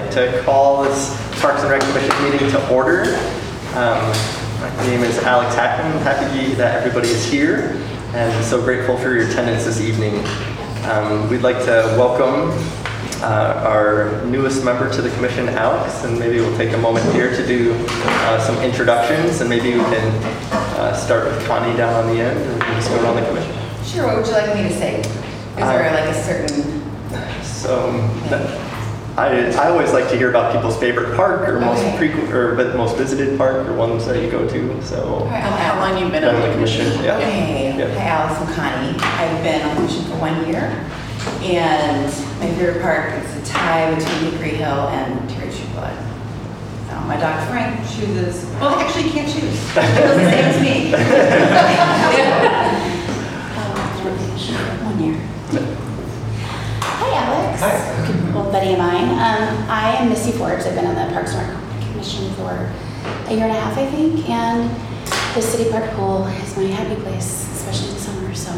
like to call this Parks and Rec Commission meeting to order. Um, My name is Alex Hackman. Happy that everybody is here and so grateful for your attendance this evening. Um, We'd like to welcome uh, our newest member to the commission, Alex, and maybe we'll take a moment here to do uh, some introductions and maybe we can uh, start with Connie down on the end and we can just go around the commission. Sure, what would you like me to say? Is there like a certain, So I, I always like to hear about people's favorite park or most Okay. frequent or but most visited park or ones that you go to. So All right, I'm How long you been Been on on the the commission, commission? yeah. okay, Yeah. hi Alice, I'm Connie. I've been on the commission for one year. And my favorite park is a tie between Hickory Hill and Terry Trueblood. So my dog Frank chooses, well, actually he can't choose. He does the same as me. Um, one year. Hi, Alex. Hi. Well, buddy of mine. Um, I am Missy Forbes. I've been on the Parks and Rec Commission for a year and a half, I think. And the city park pool is my happy place, especially in the summer. So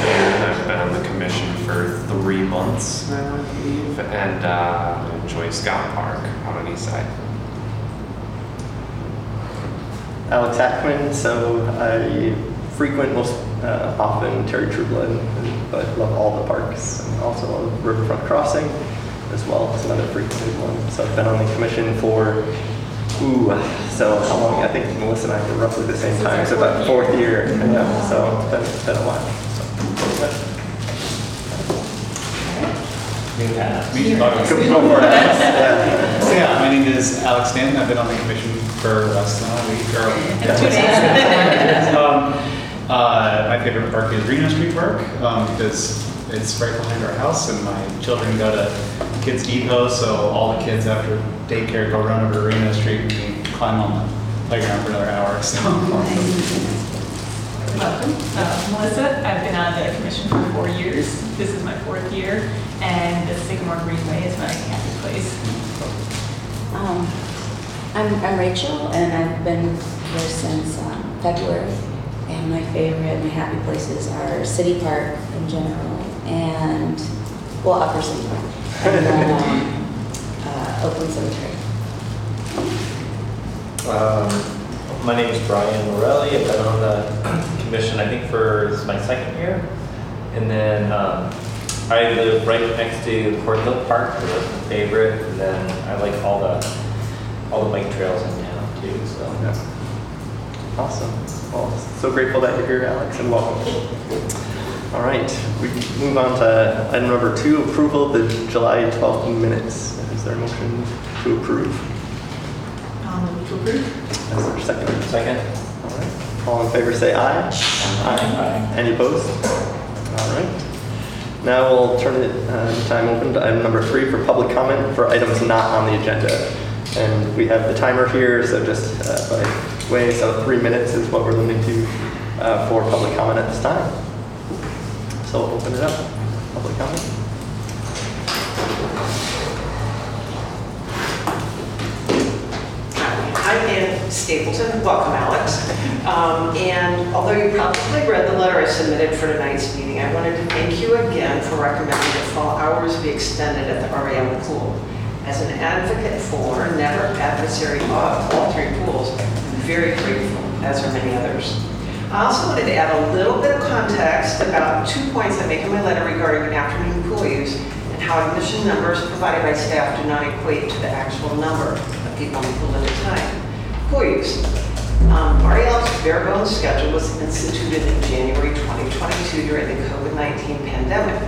And I've been on the commission for three months now, I believe, and uh, I enjoy Scott Park out on East Side. Alex Ackman. So I frequent most uh, often Terry Trueblood, but love all the parks and also love Riverfront Crossing as well. It's another frequented one. So I've been on the commission for ooh, so how long? I think Melissa and I were roughly the same time. So about fourth year. Yeah. So it's been, it's been a while. So, Me, Bobby. Go go for it. Alex. Yeah. So yeah, my name is Alex Stanton. I've been on the commission for less than a week or. Two days. Um, uh, my favorite park is Reno Street Park um, because it's right behind our house, and my children go to Kids Depot, so all the kids after daycare go run over to Reno Street and climb on the playground for another hour. So. Welcome. Uh, Melissa, I've been on the commission for four years. This is my fourth year, and the Sycamore Greenway is my happy place. Um, I'm, I'm Rachel, and I've been here since um, February. And my favorite, my happy places are City Park in general, and well, Upper City Park, and then um, uh, Oakland Cemetery. Um, My name is Brian Morelli. I've been on the commission, I think, for, this is my second year. And then um, I live right next to Court Hill Park, which is my favorite. And then I like all the, all the bike trails in town too, so. Yeah. Awesome. Well, so grateful that you're here, Alex, and welcome. All right, we move on to item number two, approval of the July 12th minutes. Is there a motion to approve? Um, to approve? Is there a second? Second? All right. All in favor, say aye. Aye. Any opposed? All right. Now we'll turn it, uh, time open to item number three for public comment for items not on the agenda. And we have the timer here, so just uh, by way, so three minutes is what we're limiting to uh, for public comment at this time. So we'll open it up, public comment. I'm Ann Stapleton. Welcome, Alex. Um, And although you probably read the letter I submitted for tonight's meeting, I wanted to thank you again for recommending that fall hours be extended at the REM pool. As an advocate for, never adversary of altering pools, I'm very grateful, as are many others. I also wanted to add a little bit of context about two points I make in my letter regarding afternoon pool use and how admission numbers provided by staff do not equate to the actual number of people in the pool at a time. Pool use. Um, RAL's bare bones schedule was instituted in January 2022 during the COVID-19 pandemic,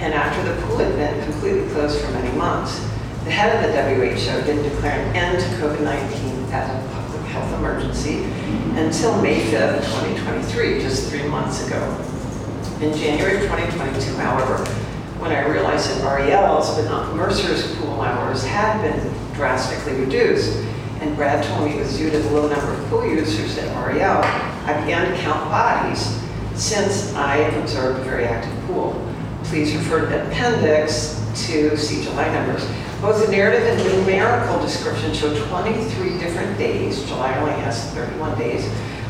and after the pool had been completely closed for many months. The head of the WHO didn't declare an end to COVID-19 as a emergency until May 5th, 2023, just three months ago. In January of 2022, however, when I realized that RAL's, but not Mercer's pool hours had been drastically reduced, and Brad told me it was due to the low number of pool users at RAL, I began to count bodies since I observed a very active pool. Please refer to appendix to see July numbers. Both the narrative and numerical description show 23 different days, July only has 31 days,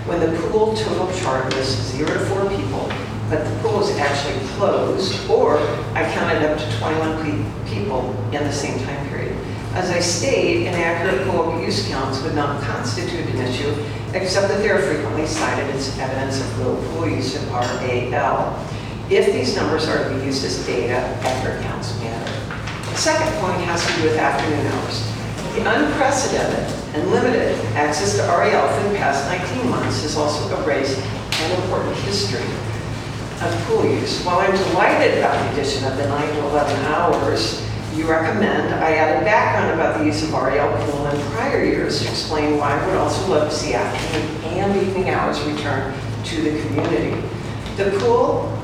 when the pool total chart was zero to four people, but the pool is actually closed, or I counted up to 21 pe- people in the same time period. As I state, inaccurate pool use counts would not constitute an issue, except that they are frequently cited as evidence of low pool use in RAL. If these numbers are to be used as data, accurate counts matter. Second point has to do with afternoon hours. The unprecedented and limited access to RAL for the past 19 months has also erased an important history of pool use. While I'm delighted about the addition of the 9 to 11 hours, you recommend I added background about the use of RAL pool in prior years to explain why I would also love to see afternoon and evening hours return to the community. The pool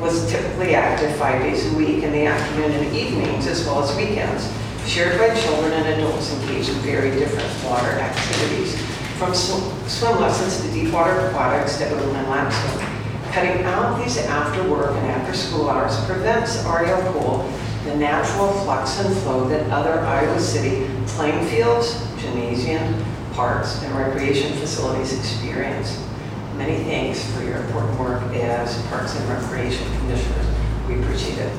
was typically active five days a week in the afternoon and evenings as well as weekends, shared by children and adults engaged in very different water activities, from sw- swim lessons to deep water aquatics to overland lap swimming. Cutting out these after work and after school hours prevents RAL pool the natural flux and flow that other Iowa City playing fields, gymnasium, parks, and recreation facilities experience. Many thanks for your important work as Parks and Recreation Commissioners. We appreciate it.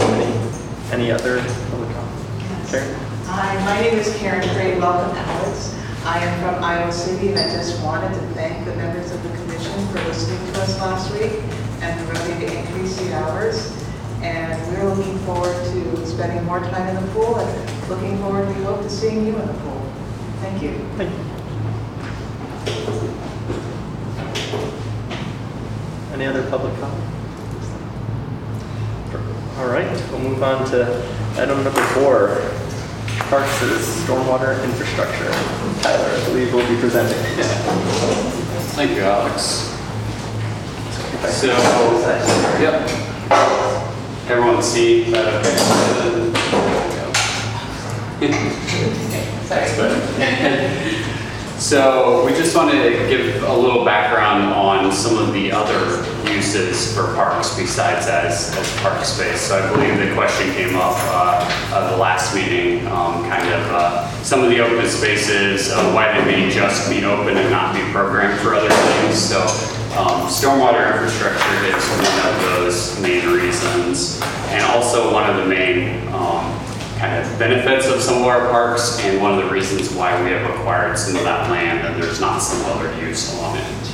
Any, any other public comment? Karen? Hi, my name is Karen Gray. Welcome, Alex. I am from Iowa City, and I just wanted to thank the members of the commission for listening to us last week and for voting to increase the hours. And we're looking forward to spending more time in the pool and looking forward, we hope, to seeing you in the pool. Thank you. Thank you. Any other public comment? All right, we'll move on to item number four. Parks is stormwater infrastructure. Tyler, I believe, will be presenting. Thank you, Alex. So, yep. Everyone see that okay? That's better. So we just wanted to give a little background on some of the other uses for parks besides as, as park space. So I believe the question came up uh, at the last meeting, um, kind of uh, some of the open spaces, uh, why did they just be open and not be programmed for other things? So um, stormwater infrastructure is one of those main reasons, and also one of the main um, kind of benefits of some of our parks, and one of the reasons why we have acquired some of that land and there's not some other use along it.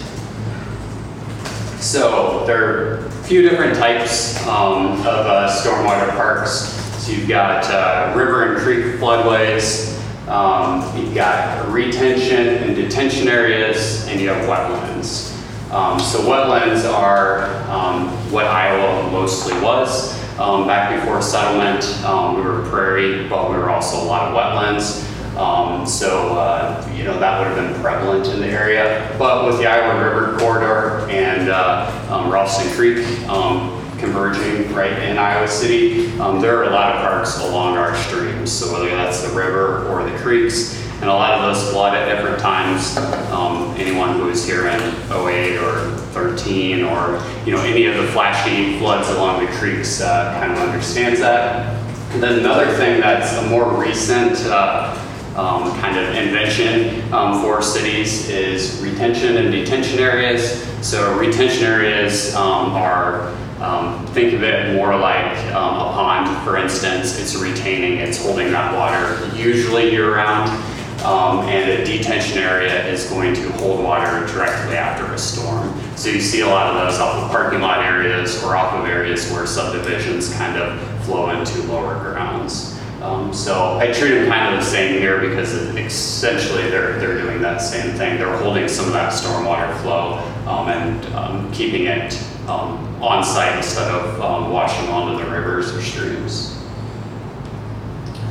So there are a few different types um, of uh, stormwater parks. So you've got uh, river and creek floodways, um, you've got retention and detention areas, and you have wetlands. Um, so wetlands are um, what Iowa mostly was. Um, back before settlement, um, we were prairie, but we were also a lot of wetlands. Um, so, uh, you know, that would have been prevalent in the area. But with the Iowa River corridor and uh, um, Ralston Creek um, converging right in Iowa City, um, there are a lot of parks along our streams. So whether that's the river or the creeks, and a lot of those flood at different times. Um, anyone who was here in 08 or 13 or, you know, any of the flashy floods along the creeks uh, kind of understands that. And then another thing that's a more recent uh, um, kind of invention um, for cities is retention and detention areas. So retention areas um, are, um, think of it more like um, a pond, for instance. It's retaining, it's holding that water usually year round. Um, and a detention area is going to hold water directly after a storm. So you see a lot of those off of parking lot areas or off of areas where subdivisions kind of flow into lower grounds. Um, so I treat them kind of the same here because essentially they're, they're doing that same thing. They're holding some of that stormwater flow um, and um, keeping it um, on site instead of um, washing onto the rivers or streams.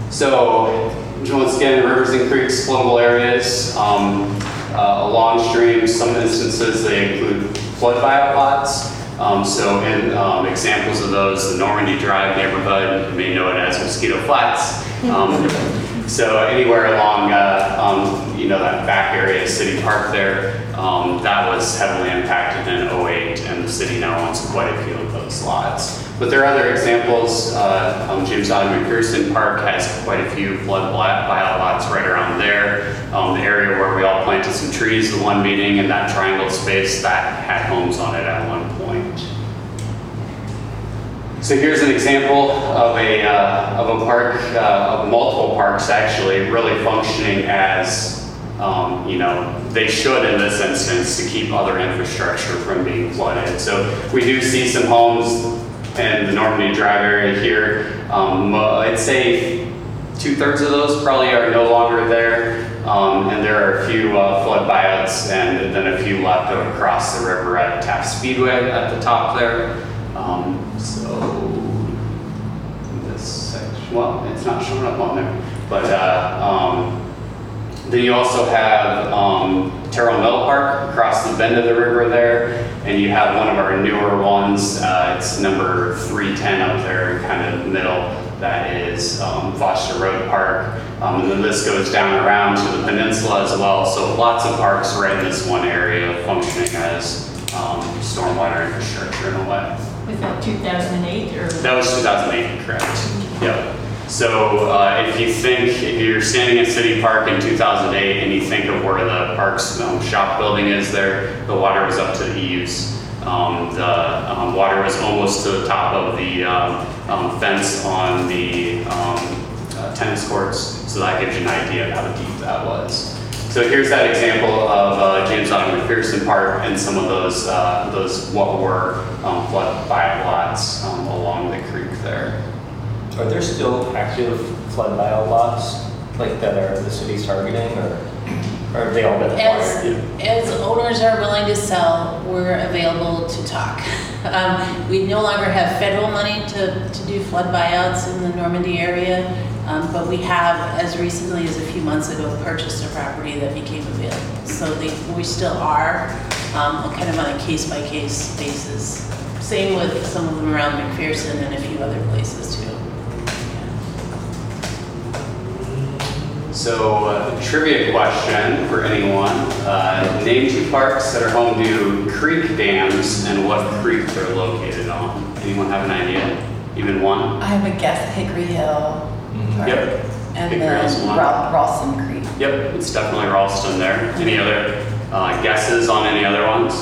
So once again, rivers and creeks, floodable areas, um, uh, along streams, some instances they include flood buyout lots. Um, so in um, examples of those, the Normandy Drive neighborhood, you may know it as Mosquito Flats. Um, so anywhere along, uh, um, you know, that back area, City Park there, um, that was heavily impacted in 08 and the city now owns quite a few of those lots. But there are other examples. Uh, um, James Otto McPherson Park has quite a few flood buyout lots right around there. Um, the area where we all planted some trees, the one meeting in that triangle space, that had homes on it at one point. So here's an example of a, uh, of a park, uh, of multiple parks actually, really functioning as, um, you know, they should in this instance to keep other infrastructure from being flooded. So we do see some homes in the Normandy Drive area here. Um, I'd say two thirds of those probably are no longer there. Um, and there are a few uh, flood buyouts and then a few left across the river at Taft Speedway at the top there. Um, so this section, well, it's not showing up on there, but uh, um, then you also have um, Terrell Mill Park across the bend of the river there, and you have one of our newer ones. Uh, it's number 310 up there, kind of middle. That is um, Foster Road Park. Um, and then this goes down around to the peninsula as well. So lots of parks right in this one area functioning as um, stormwater infrastructure in a way. Was that 2008 or? That was 2008, correct? Yep. So uh, if you think, if you're standing in City Park in 2008 and you think of where the park's um, shop building is there, the water was up to the eaves. Um, the um, water was almost to the top of the um, um, fence on the um, uh, tennis courts. So that gives you an idea of how deep that was. So here's that example of uh, James Otto McPherson Park and some of those, uh, those what were flood buyout lots along the creek there. Are there still active flood buyout lots, like that are the city's targeting, or have they all been As, acquired? as owners are willing to sell, we're available to talk. Um, We no longer have federal money to, to do flood buyouts in the Normandy area, um, but we have, as recently as a few months ago, purchased a property that became available. So they, we still are, um, kind of on a case-by-case basis. Same with some of them around McPherson and a few other places too. So uh, trivia question for anyone. Uh, Name two parks that are home to creek dams and what creek they're located on. Anyone have an idea? Even one? I have a guess, Hickory Hill. Park, Yep. And Hickory then one. Ral- Ralston Creek. Yep, it's definitely Ralston there. Any other uh, guesses on any other ones?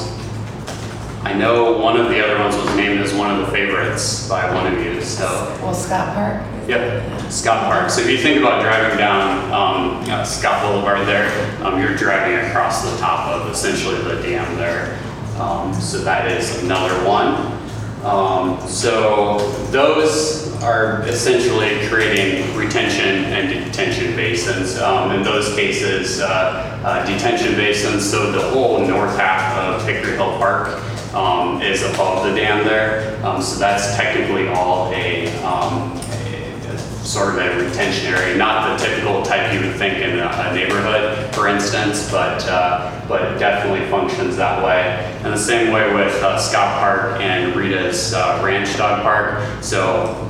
I know one of the other ones was named as one of the favorites by one of you, so. Well, Scott Park. Yep, Scott Park. So if you think about driving down um, uh, Scott Boulevard there, um, you're driving across the top of essentially the dam there. Um, so that is another one. Um, so those are essentially creating retention and detention basins. Um, in those cases, uh, uh, detention basins, so the whole north half of Hickory Hill Park um, is above the dam there. Um, so that's technically all a, um, sort of a retention area, not the typical type you would think in a, neighborhood, for instance, but uh, but it definitely functions that way. And the same way with uh, Scott Park and Rita's uh, Ranch Dog Park. So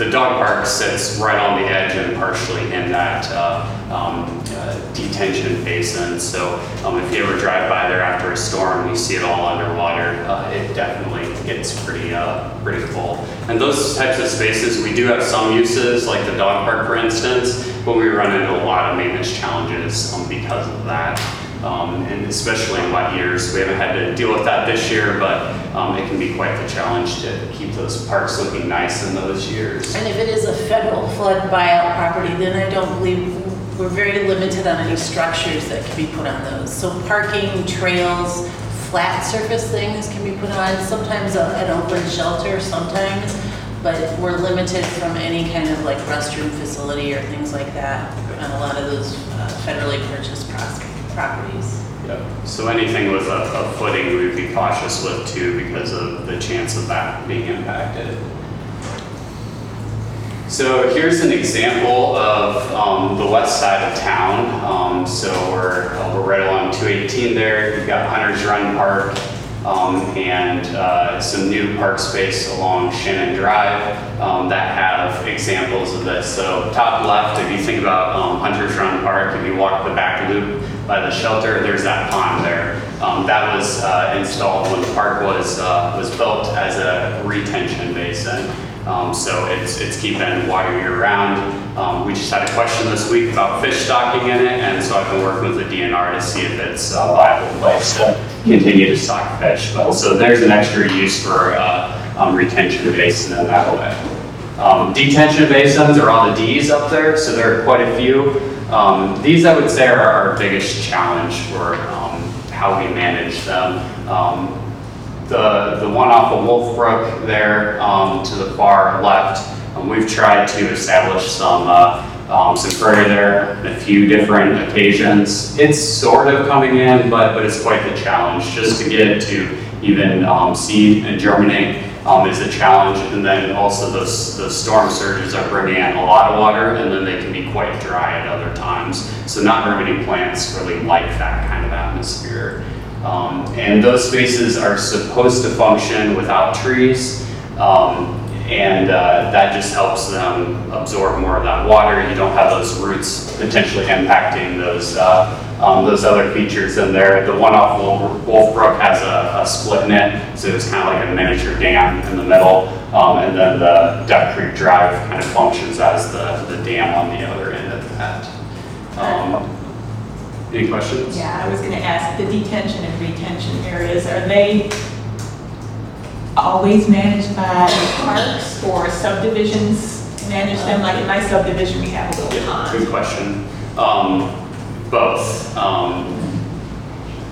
the dog park sits right on the edge and partially in that uh, um, uh, detention basin. So um, if you ever drive by there after a storm, you see it all underwater. Uh, it definitely gets pretty uh, pretty full. And those types of spaces, we do have some uses, like the dog park, for instance, but we run into a lot of maintenance challenges um, because of that. Um, and especially in wet years, we haven't had to deal with that this year, but um, it can be quite the challenge to keep those parks looking nice in those years. And if it is a federal flood buyout property, then I don't believe, we're very limited on any structures that can be put on those. So parking, trails, flat surface things can be put on, sometimes a- an open shelter, sometimes, but we're limited from any kind of like restroom facility or things like that on a lot of those uh, federally purchased pros- properties. Yep. So anything with a, a footing, we would be cautious with too because of the chance of that being impacted. So here's an example of um, the west side of town. Um, so we're, uh, we're right along 218 there. You've got Hunter's Run Park um, and uh, some new park space along Shannon Drive um, that have examples of this. So top left, if you think about um, Hunter's Run Park, if you walk the back loop by the shelter, there's that pond there. Um, That was uh, installed when the park was, uh, was built as a retention basin. Um, So it's, it's keeping water year-round. Um, We just had a question this week about fish stocking in it, and so I've been working with the DNR to see if it's a viable place to continue to stock fish. But so there's an extra use for uh, um, retention basin in that way. Um, Detention basins are all the Ds up there, so there are quite a few. Um, These, I would say, are our biggest challenge for um, how we manage them. Um, The, the one off of Wolf Brook there um, to the far left, um, we've tried to establish some, uh, um, some there on a few different occasions. It's sort of coming in, but, but it's quite the challenge. Just to get it to even um, seed and germinate um, is a challenge. And then also those, the storm surges are bringing in a lot of water and then they can be quite dry at other times. So not very many plants really like that kind of atmosphere. Um, and those spaces are supposed to function without trees. Um, and uh, that just helps them absorb more of that water. You don't have those roots potentially impacting those uh, um, those other features in there. The one off Wolf, Wolf Brook has a, a split net, so it's kind of like a miniature dam in the middle. Um, and then the Duck Creek Drive kind of functions as the, the dam on the other end of that. Um, any questions? Yeah, I was gonna ask, the detention and retention areas, are they always managed by parks or subdivisions manage them? Like in my subdivision, we have a little pond. Good question. Um, both. Um,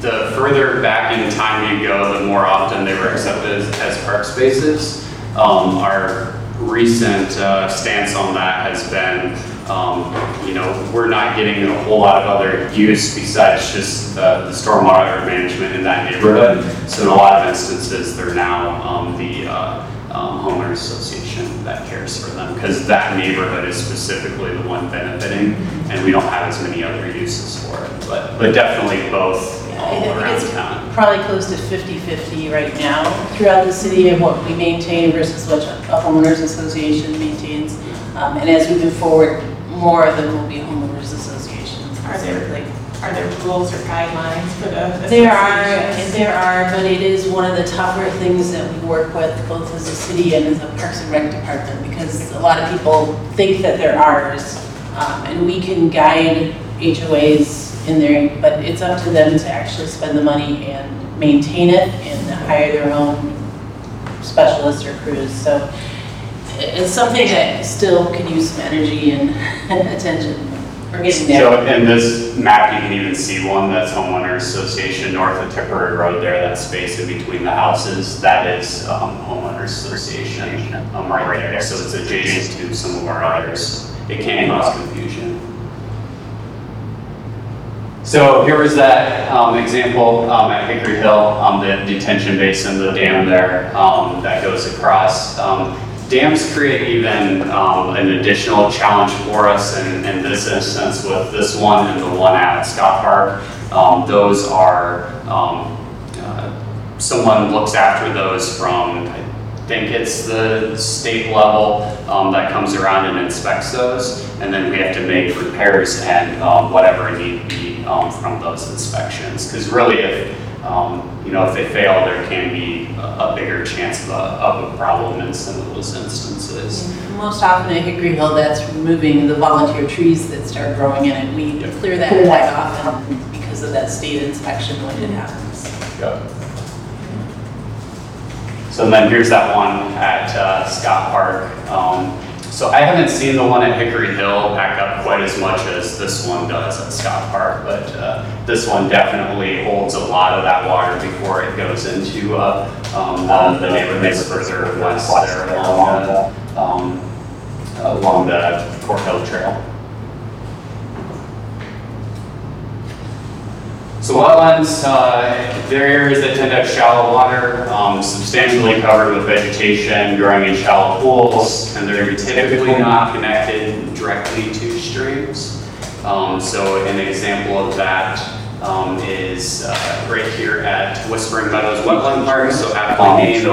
the further back in time you go, the more often they were accepted as, as park spaces. Um, our recent uh, stance on that has been, um, you know, we're not getting a whole lot of other use besides just uh, the stormwater management in that neighborhood. So in a lot of instances, they're now um, the uh, um, homeowners association that cares for them because that neighborhood is specifically the one benefiting, and we don't have as many other uses for it. But but definitely both all I think around it's town. probably close to 50/50 right now throughout the city of what we maintain versus what a homeowners association maintains. Um, And as we move forward, more of them will be homeowners associations. Are there, like, are there rules or guidelines for the? There are, associations? there are, but it is one of the tougher things that we work with, both as a city and as a Parks and Rec department, because a lot of people think that they're ours. um, And we can guide HOAs in there, but it's up to them to actually spend the money and maintain it and hire their own specialists or crews. So it's something that still can use some energy and attention. So in this map, you can even see one that's homeowners association north of Tipperary Road there, that space in between the houses, that is um, homeowners association um, right there. So it's adjacent to some of our others. It can cause confusion. So here was that um, example um, at Hickory Hill, um, the detention basin, the dam there um, that goes across. Dams create even um, an additional challenge for us in, in this instance with this one and the one at Scott Park. Um, Those are, um, uh, someone looks after those from, I think it's the state level um, that comes around and inspects those. And then we have to make repairs and um, whatever need be um, from those inspections. Because really, if, um, you know, if they fail, there can be a a bigger chance of a, of a problem in some of those instances. Most often at Hickory Hill, that's removing the volunteer trees that start growing in it. We clear that quite often because of that state inspection when it happens. So then here's that one at uh, Scott Park. Um, So I haven't seen the one at Hickory Hill back up quite as much as this one does at Scott Park, but uh, this one definitely holds a lot of that water before it goes into uh, um, the the neighborhoods further west there along the, um, along the Court Hill Trail. So wetlands, uh, they're areas that tend to have shallow water, um, substantially covered with vegetation, growing in shallow pools, and they're typically not connected directly to streams. Um, So an example of that um, is uh, right here at Whispering Meadows Wetland Park, so aptly named.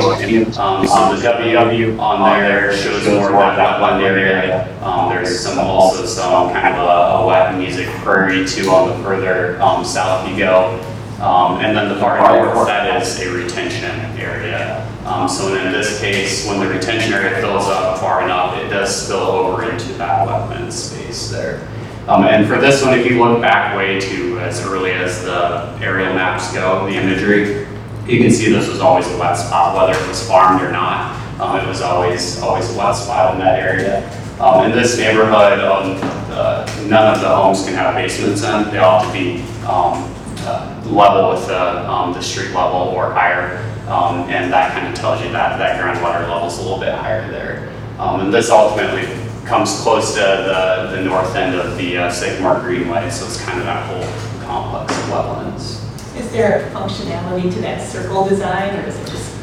Um, So the W on there shows more of that wetland area. Um, There's some, also some kind of a a wet mesic prairie too on the further um, south you go. Um, And then the far north, that is a retention area. Um, So in this case, when the retention area fills up far enough, it does spill over into that wetland space there. Um, And for this one, if you look back way to as early as the aerial maps go, the imagery, you can see this was always a wet spot, whether it was farmed or not. Um, It was always, always a wet spot in that area. Um, In this neighborhood, um, uh, none of the homes can have basements in. They all have to be um, uh, level with the, um, the street level or higher. And that kind of tells you that, that groundwater level is a little bit higher there. And this ultimately comes close to the, the north end of the uh, Sycamore Greenway, so it's kind of that whole complex of wetlands. Is there a functionality to that circle design, or is it just?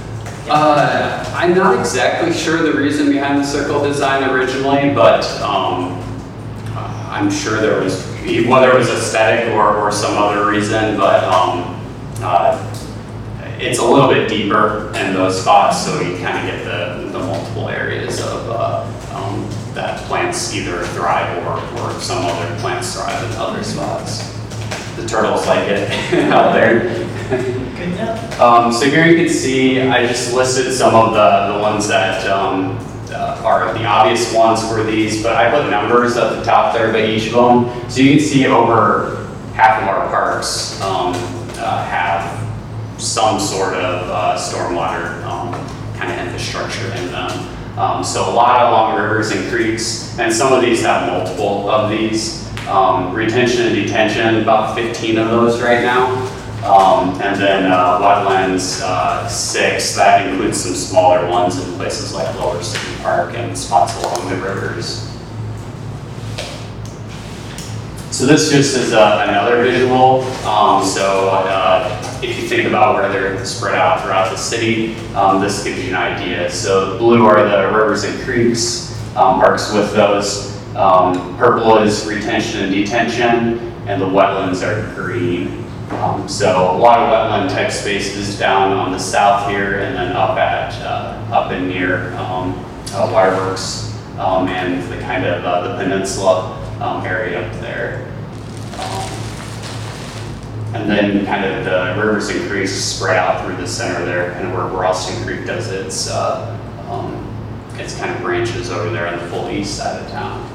Uh, I'm not exactly sure the reason behind the circle design originally, but um, uh, I'm sure there was, whether it was aesthetic or, or some other reason, but um, uh, it's a little bit deeper in those spots, so you kind of get the, the multiple areas of uh, that plants either thrive or, or some other plants thrive in other spots. The turtles like it out there. Good enough. Um, so here you can see, I just listed some of the, the ones that, um, uh, are the obvious ones for these, but I put numbers at the top there by each of them. So you can see over half of our parks, um, uh, have some sort of, uh, stormwater, um, kind of infrastructure in them. Um, so a lot along rivers and creeks, and some of these have multiple of these. Um, retention and detention, about 15 of those right now. Um, and then uh, wetlands, uh, six, that includes some smaller ones in places like Lower City Park and spots along the rivers. So this just is uh, another visual. Um, so uh, if you think about where they're spread out throughout the city, um, this gives you an idea. So blue are the rivers and creeks, um, parks with those. Um, purple is retention and detention, and the wetlands are green. Um, so a lot of wetland type spaces down on the south here, and then up at uh, up in near um, uh, Wireworks um, and the kind of uh, the peninsula um, area up there. And then kind of the rivers and creeks spread out through the center there, and where Ralston Creek does its, uh, um, its kind of branches over there on the full east side of town.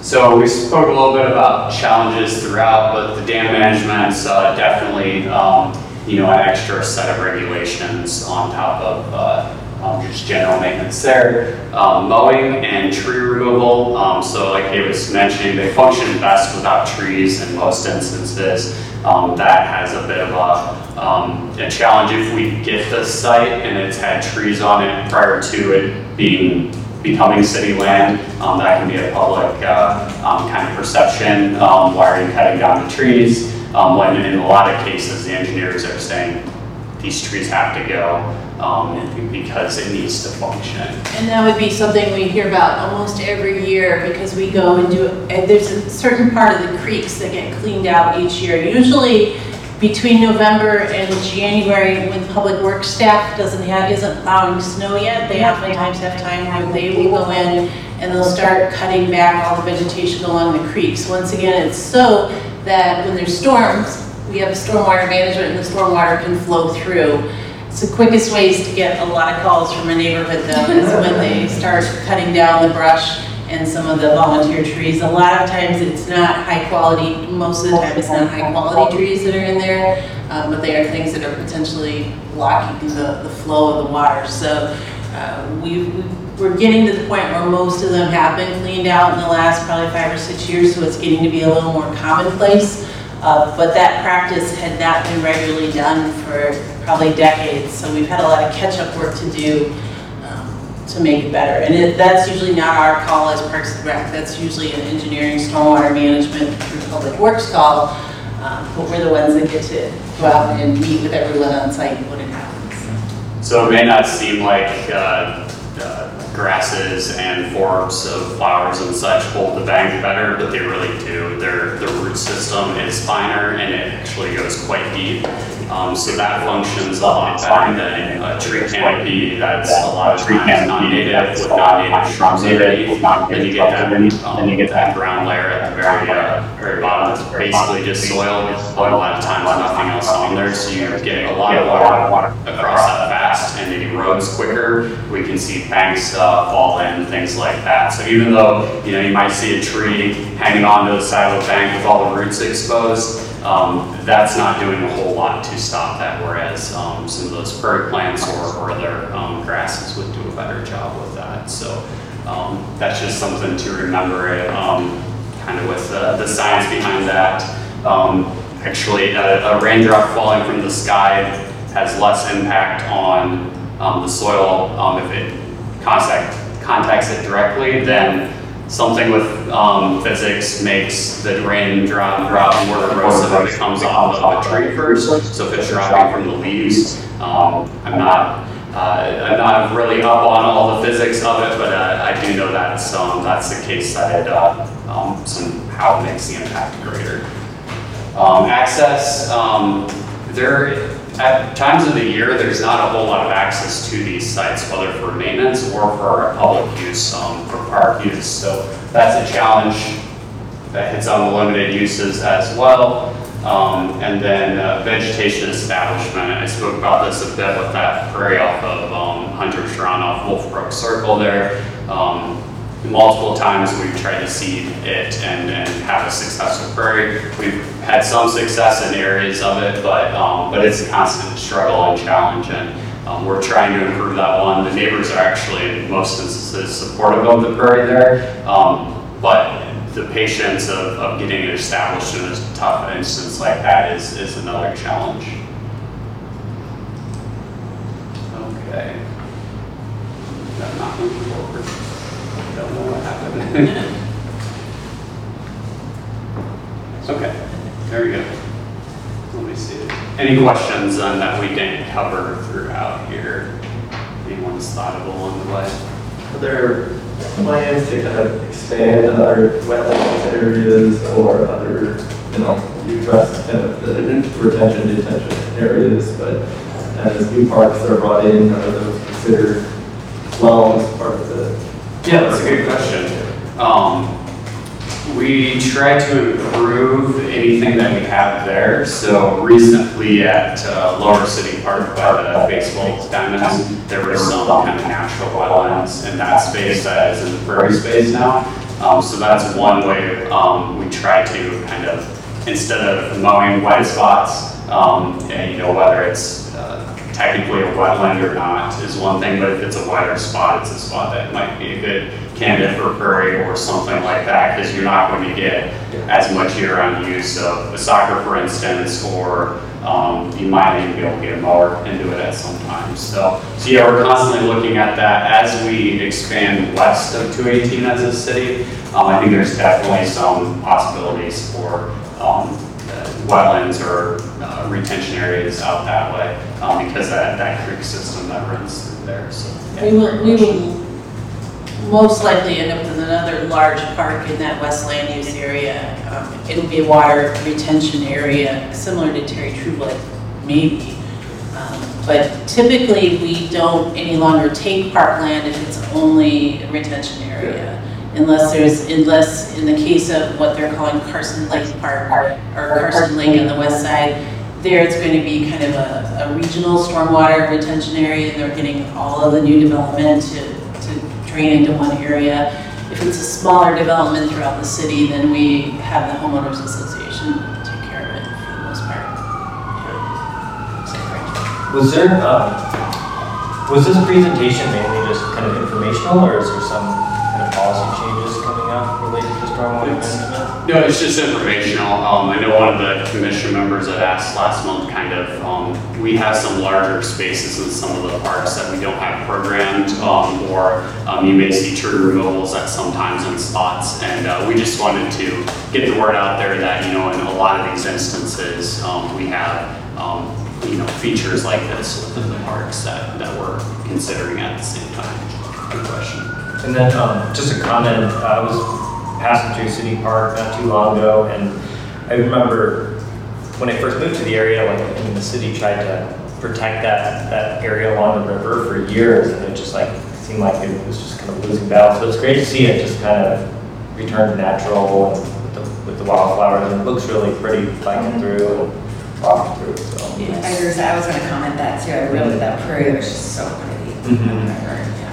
So we spoke a little bit about challenges throughout, but the dam management's uh, definitely, um, you know, an extra set of regulations on top of uh, um, just general maintenance there. Um, Mowing and tree removal, um, so like he was mentioning, they function best without trees in most instances. Um, That has a bit of a, um, a challenge if we get the site and it's had trees on it prior to it being becoming city land, um, that can be a public, uh, um, kind of perception, um, why are you cutting down the trees? Um, when in a lot of cases, the engineers are saying, these trees have to go, um, because it needs to function. And that would be something we hear about almost every year because we go and do, there's a certain part of the creeks that get cleaned out each year. Usually between November and January, when public works staff doesn't have, isn't plowing snow yet, they oftentimes have time where they will go in and they'll start cutting back all the vegetation along the creeks. Once again, it's so that when there's storms, we have a stormwater management and the stormwater can flow through. It's the quickest ways to get a lot of calls from a neighborhood though, is when they start cutting down the brush and some of the volunteer trees. A lot of times it's not high quality, most of the time it's not high quality trees that are in there, um, but they are things that are potentially blocking the, the flow of the water. So uh, we, we're getting to the point where most of them have been cleaned out in the last probably five or six years, so it's getting to be a little more commonplace. Uh, But that practice had not been regularly done for probably decades, so we've had a lot of catch-up work to do um, to make it better. And it, that's usually not our call as Parks and Rec, that's usually an engineering, stormwater management, through public works call. Um, But we're the ones that get to go out and meet with everyone on site when it happens. So it may not seem like uh, grasses and forbs of flowers and such hold the bank better, but they really do. Their, the root system is finer and it actually goes quite deep. Um, so that functions a lot better than a tree canopy that's a lot of times non-native with non-native shrubs underneath. Then you get that, um, that brown layer at the very, uh, very bottom. It's basically just soil, but a lot of times nothing else on there. So you're getting a lot of water across that fast and it erodes quicker. We can see banks uh, fall in, things like that. So even though, you know, you might see a tree hanging onto the side of a bank with all the roots exposed, um, that's not doing a whole lot to stop that, whereas um, some of those prairie plants or, or other um, grasses would do a better job with that. So um, that's just something to remember, um, kind of with the, the science behind that. Um, actually, a, a raindrop falling from the sky has less impact on the soil if it contact, contacts it directly than something with um, physics makes the raindrop drop more corrosive if it comes off of a tree first. So if it's dropping from the leaves, um, I'm not uh, I'm not really up on all the physics of it, but uh, I do know that's um, that's the case that it uh, um, somehow makes the impact greater. Um, access, um, there, at times of the year, there's not a whole lot of access to these sites, whether for maintenance or for public use, um, for park use. So that's a challenge that hits on the limited uses as well. Um, and then uh, vegetation establishment. I spoke about this a bit with that prairie off of um, Hunter's Run off Wolfbrook Circle there. Um, multiple times we've tried to seed it and, and have a successful prairie. We've had some success in areas of it, but um, but it's a constant struggle and challenge, and um, we're trying to improve that one. The neighbors are actually, in most instances, supportive of the prairie there, um, but the patience of, of getting it established in a tough instance like that is, is another challenge. Okay. Not moving forward. Don't know what happened. Okay, very good. Let me see. Any questions on that we didn't cover throughout here? Anyone's thought of along the way? Are there plans to kind of expand other wetlands areas or other, you know, you addressed kind of the retention, detention areas, but as new parks are brought in, are those considered well as part of the? Yeah, that's a good question. Um, we try to improve anything that we have there. So recently at uh, Lower City Park by the baseball diamonds, there were some kind of natural wetlands in that space that is in the prairie space now. Um, so that's one way um, we try to kind of, instead of mowing wet spots, um, and, you know, whether it's uh, technically a wetland or not is one thing, but if it's a wetter spot, it's a spot that might be a good candidate for prairie or something like that, because you're not going to get as much year-round use of a soccer, for instance, or um, you might even be able to get a mower and do it at some times. So, so yeah, we're constantly looking at that as we expand west of 218 as a city. Um, I think there's definitely some possibilities for um, uh, wetlands or uh, retention areas out that way um, because that, that creek system that runs through there. So yeah, We will, we will most likely end up with another large park in that west land use area. Um, It'll be a water retention area, similar to Terry Trueblood, maybe. Um, But typically, we don't any longer take parkland if it's only a retention area. Unless there's, unless in the case of what they're calling Carson Lake Park or Carson Lake on the west side, there it's going to be kind of a, a regional stormwater retention area, and they're getting all of the new development to, to into one area. If it's a smaller development throughout the city, then we have the homeowners association take care of it for the most part. Was there, um, was this presentation mainly just kind of informational, or is there some kind of policy changes coming up related to stormwater management? No, it's just informational. Um, I know one of the commission members had asked last month, kind of, um, we have some larger spaces in some of the parks that we don't have programmed, um, or, um, you may see tree removals at sometimes in spots. And, uh, we just wanted to get the word out there that, you know, in a lot of these instances, um, we have, um, you know, features like this within the parks that, that we're considering at the same time. Good question. And then, just a comment, I was passing through City Park not too long ago, and I remember when I first moved to the area, like, I mean, the city tried to protect that, that area along the river for years, and it just like, seemed like it was just kind of losing battle, so it's great to see it just kind of return to natural and with the, with the wildflowers, and it looks really pretty biking through and walking through, so. I agree, I was gonna comment that too, I really, that prairie was just so pretty. Mhm.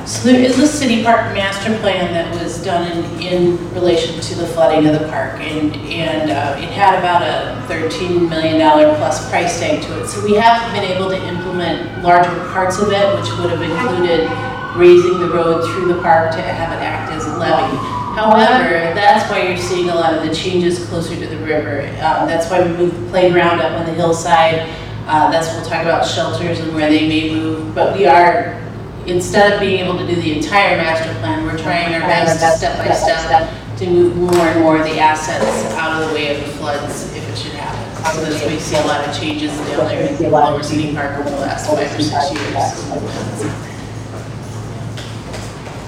So there is a city park master plan that was done in, in relation to the flooding of the park, and, and uh, it had about a $13 million plus price tag to it. So we haven't been able to implement larger parts of it, which would have included raising the road through the park to have it act as a levee. However, that's why you're seeing a lot of the changes closer to the river. Um, That's why we moved the playground up on the hillside. Uh, That's, we'll talk about shelters and where they may move, but we are instead of being able to do the entire master plan, we're trying our best, step by step, to move more and more of the assets out of the way of the floods if it should happen. So that's why we see a lot of changes down there in Lower City Park over the last five or six years.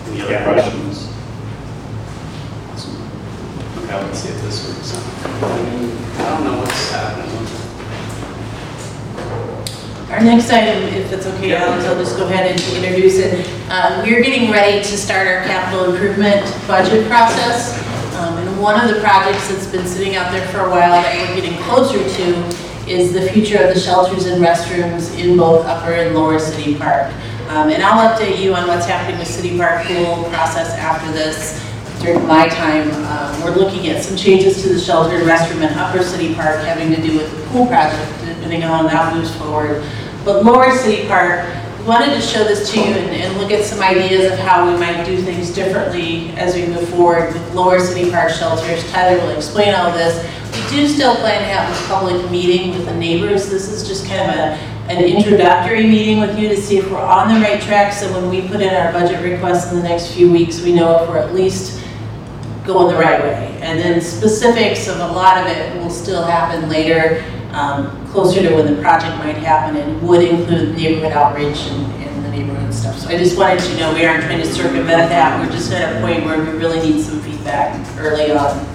Any other Yeah. questions? Okay, let's see if this works. I don't know what's happening. Our next item, if it's okay, I'll just go ahead and introduce it. Um, We're getting ready to start our capital improvement budget process. Um, And one of the projects that's been sitting out there for a while that we're getting closer to is the future of the shelters and restrooms in both Upper and Lower City Park. Um, And I'll update you on what's happening with City Park pool process after this. During my time, um, we're looking at some changes to the shelter and restroom in Upper City Park having to do with the pool project, depending on how that moves forward. But Lower City Park, we wanted to show this to you and, and look at some ideas of how we might do things differently as we move forward with Lower City Park shelters. Tyler will explain all this. We do still plan to have a public meeting with the neighbors. This is just kind of a, an introductory meeting with you to see if we're on the right track. So when we put in our budget requests in the next few weeks, we know if we're at least going the right way. And then specifics of a lot of it will still happen later, um, closer to when the project might happen and would include neighborhood outreach and, and the neighborhood stuff. So I just wanted to know we aren't trying to circumvent that. We're just at a point where we really need some feedback early on.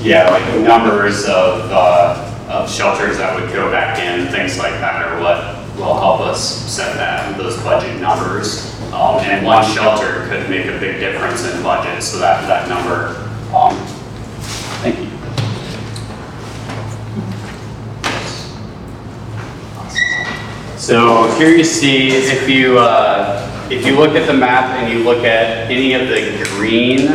Yeah, like numbers of, uh, of shelters that would go back in, things like that are what will help us set that, those budget numbers. Um, and one shelter could make a big difference in budget, so that, that number, um, thank you. So here you see, if you, uh, if you look at the map and you look at any of the green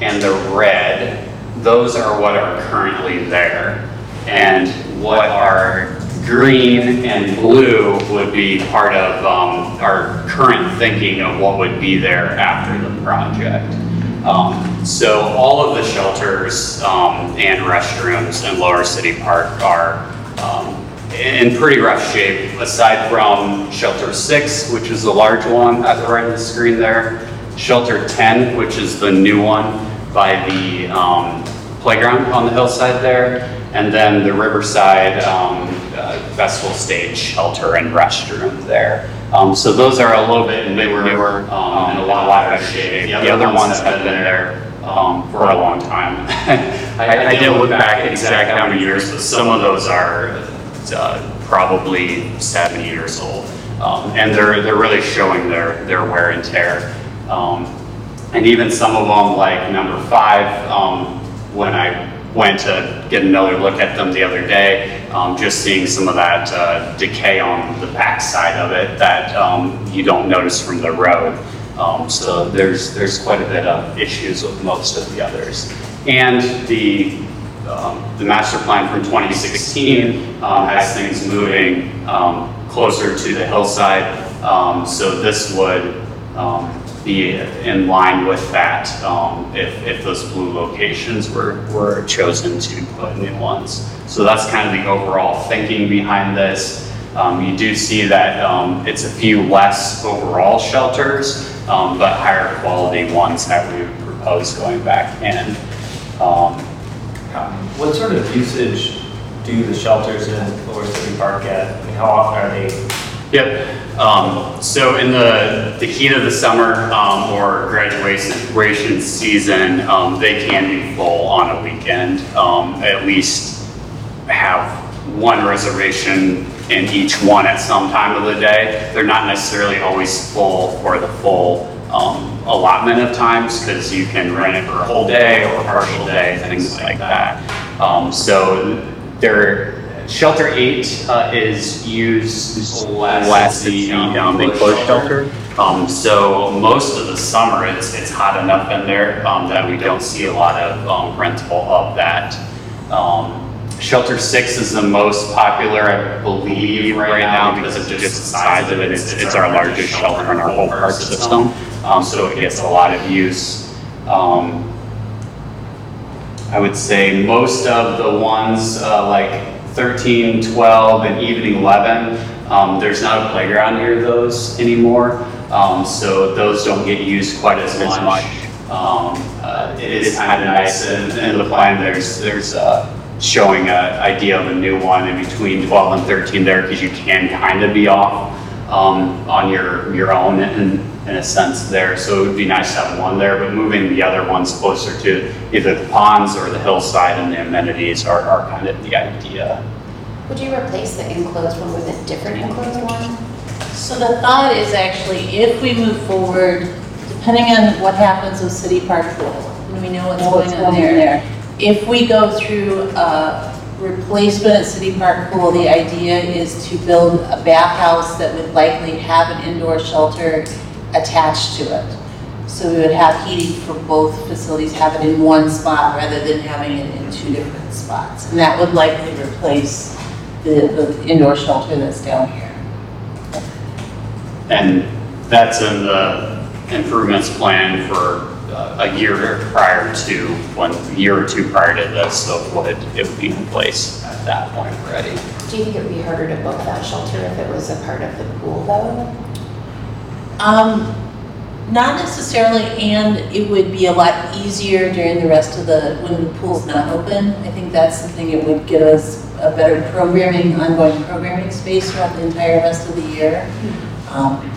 and the red, those are what are currently there. And what are green and blue would be part of um, our current thinking of what would be there after the project. Um, So all of the shelters um, and restrooms in Lower City Park are in pretty rough shape, aside from Shelter 6, which is the large one at the right of the screen there, Shelter 10, which is the new one by the um, playground on the hillside there, and then the Riverside um, uh, Festival Stage Shelter and restroom there. Um, So those are a little bit newer um, and a lot better shape. The other ones have been there um, for a long time. I I didn't look back exact how many years, but some of those are uh, probably seven years old. Um, And they're, they're really showing their, their wear and tear. Um, And even some of them, like number five, um, when I went to get another look at them the other day, um, just seeing some of that uh, decay on the back side of it that um, you don't notice from the road. Um, So there's, there's quite a bit of issues with most of the others. And the um, the master plan from 2016 um, has things moving um, closer to the hillside. Um, So this would um, be in line with that if, if those blue locations were, were chosen to put new ones. So that's kind of the overall thinking behind this. Um, You do see that um, it's a few less overall shelters, um, but higher quality ones that we would propose going back in. Um, What sort of usage do the shelters in Lower City Park get? I mean, how often are they? Yep. Um, so in the, the heat of the summer, um, or graduation, graduation season, um, they can be full on a weekend. Um, at least have one reservation in each one at some time of the day. They're not necessarily always full for the full, um, allotment of times, because you can rent it for a whole day or a partial day, things like that. Um, so their shelter eight uh, is used less as the um, enclosed shelter. Um, so most of the summer, it's, it's hot enough in there um, that we don't see a lot of um, rental of that. Um, Shelter six is the most popular, I believe, right now because of just the size of it. It's, it's our largest shelter in our whole park system. Um, so it gets a lot of use. Um, I would say most of the ones uh, like 13, 12, and even 11, um, there's not a playground near those anymore. Um, so those don't get used quite as much. Um, uh, it is kind of nice in, in the plan. There's there's uh, showing an idea of a new one in between 12 and 13 there because you can kind of be off um, on your your own in, in a sense there. So it would be nice to have one there, but moving the other ones closer to either the ponds or the hillside and the amenities are, are kind of the idea. Would you replace the enclosed one with a different enclosed one? So the thought is actually, if we move forward, depending on what happens with City Park Pool, and we know what's going on there, if we go through a replacement at City Park Pool, the idea is to build a bathhouse that would likely have an indoor shelter attached to it. So we would have heating for both facilities, have it in one spot rather than having it in two different spots. And that would likely replace the, the indoor shelter that's down here. And that's in the uh, improvements plan for uh, a year prior to, one year or two prior to this, so it would, it would be in place at that point already. Do you think it would be harder to book that shelter if it was a part of the pool though? Um, not necessarily, and it would be a lot easier during the rest of the, when the pool's not open. I think that's something it would give us a better programming, ongoing programming space throughout the entire rest of the year. Um,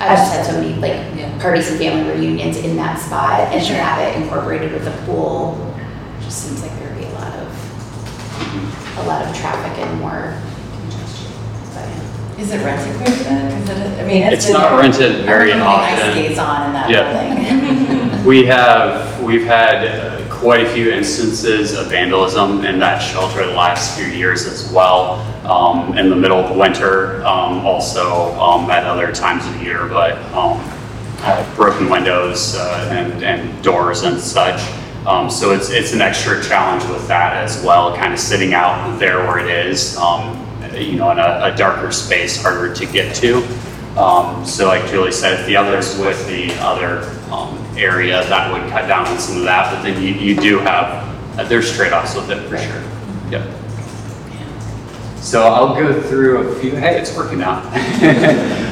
I just had so many like Yeah. parties and family reunions in that spot and to have it incorporated with the pool, just seems like there'd be a lot of, a lot of traffic and more congestion. But- Is it rented quite a bit? 'Cause it- I mean, It's been not rented very I remember the ice often. skates on in that Yeah. building. We have, we've had uh, quite a few instances of vandalism in that shelter the last few years as well. Um, in the middle of the winter, um, also, um, at other times of the year, but, um, broken windows, uh, and, and doors and such. Um, so it's, it's an extra challenge with that as well, kind of sitting out there where it is, um, you know, in a, a darker space, harder to get to. Um, so like Julie said, the others with the other, um, area, that would cut down on some of that, but then you, you do have, uh, there's trade-offs with it for sure. Yep. So I'll go through a few, hey, it's working out.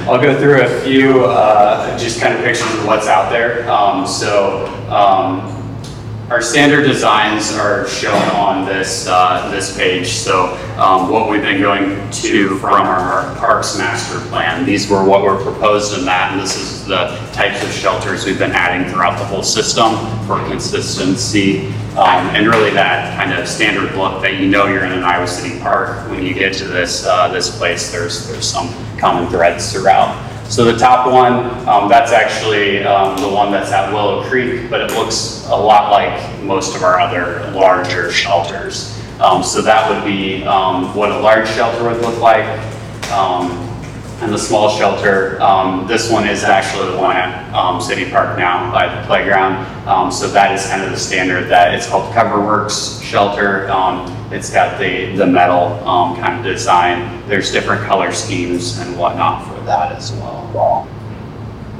I'll go through a few, uh, just kind of pictures of what's out there. Um, so, um, our standard designs are shown on this, uh, this page. So, um, what we've been going to from our Parks Master Plan, these were what were proposed in that, and this is the types of shelters we've been adding throughout the whole system for consistency. Um, and really that kind of standard look that you know you're in an Iowa City Park when you get to this, uh, this place, there's, there's some common threads throughout. So the top one, um, that's actually um, the one that's at Willow Creek, but it looks a lot like most of our other larger shelters. Um, so that would be um, what a large shelter would look like. Um, and the small shelter, um, this one is actually the one at um, City Park now by the playground. Um, so that is kind of the standard that it's called Coverworks Shelter. Um, it's got the, the metal um, kind of design. There's different color schemes and whatnot for that as well.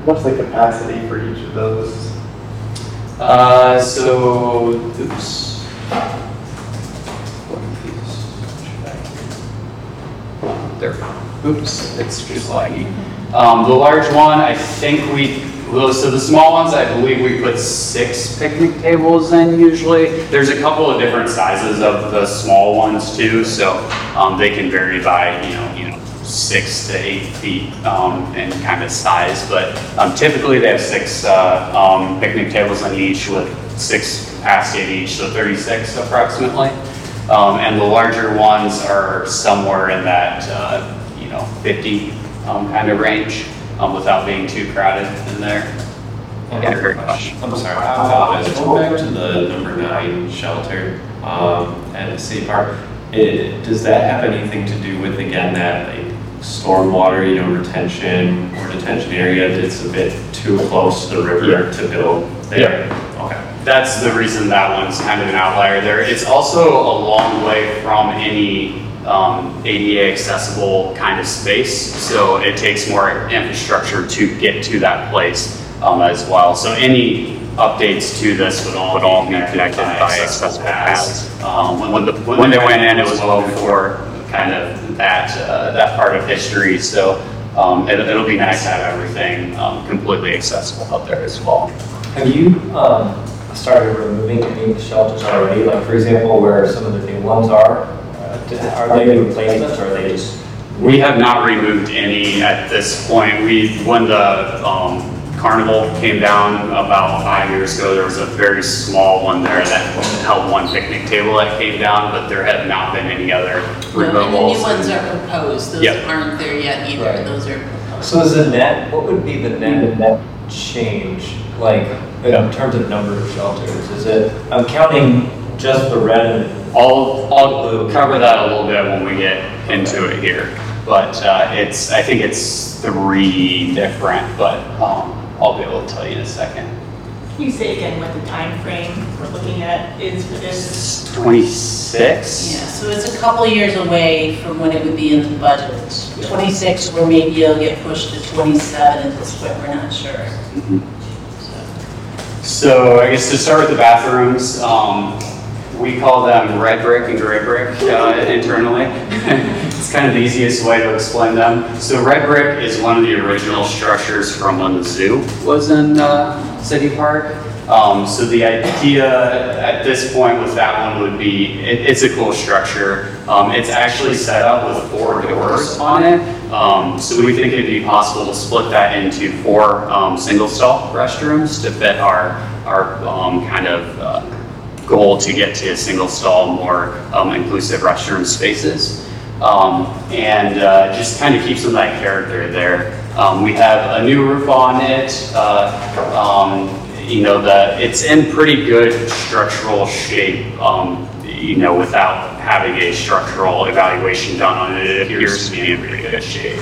What's the capacity for each of those? Uh, so, oops. What are these? There, oops, it's just laggy. Um, the large one, I think we, well, so the small ones, I believe we put six picnic tables in usually. There's a couple of different sizes of the small ones too, so, um, they can vary by, you know, you know, six to eight feet um, in kind of size, but um, typically they have six uh, um, picnic tables on each with six capacity at each, so 36 approximately. Um, And the larger ones are somewhere in that, uh, you know, 50 um, kind of range um, without being too crowded in there. Yeah, great question. I'm sorry, I apologize. Going back to the number nine shelter um, at City Park, it, does that have anything to do with, again, that like stormwater, you know, retention or detention area that's a bit too close to the river to build there? Okay. That's the reason that one's kind of an outlier there. It's also a long way from any um, ADA accessible kind of space, so it takes more infrastructure to get to that place um, as well. So any updates to this would all, would all be connected by accessible paths. Um, when, the, when they went in, it was well before kind of that uh, that part of history. So um, it, it'll be nice to have everything um, completely accessible out there as well. Have you um, started removing any shelters already? Like, for example, where some of the new ones are? D- Are they replacements or are they just? We have not removed any at this point. We, when the um, carnival came down about five years ago, there was a very small one there that held one picnic table that came down, but there have not been any other No, And the new removals. ones are proposed, those Yep. aren't there yet either, Right. those are proposed. So is the net, what would be the net change, like, in terms of number of shelters? Is it, I'm counting just the red and I'll, I'll cover that a little bit when we get into it here. But uh, it's, I think it's three different, but um, I'll be able to tell you in a second. Can you say again what the time frame we're looking at is for this? It's 26? Yeah, so it's a couple years away from when it would be in the budget. 26, or maybe it'll get pushed to 27 at this point, we're not sure. So I guess to start with the bathrooms, um, we call them red brick and gray brick uh, internally. it's kind of the easiest way to explain them. So red brick is one of the original structures from when the zoo was in uh, City Park. Um, so the idea at this point with that one would be, it, it's a cool structure. Um, it's actually set up with four doors on it. Um, so we think it'd be possible to split that into four um, single stall restrooms to fit our, our um, kind of uh, goal to get to single stall, more um, inclusive restroom spaces. Um, and uh, just kind of keeps some of that character there. Um, we have a new roof on it. Uh, um, you know, the, it's in pretty good structural shape, um, you know, without having a structural evaluation done on it. It appears to be in pretty good shape.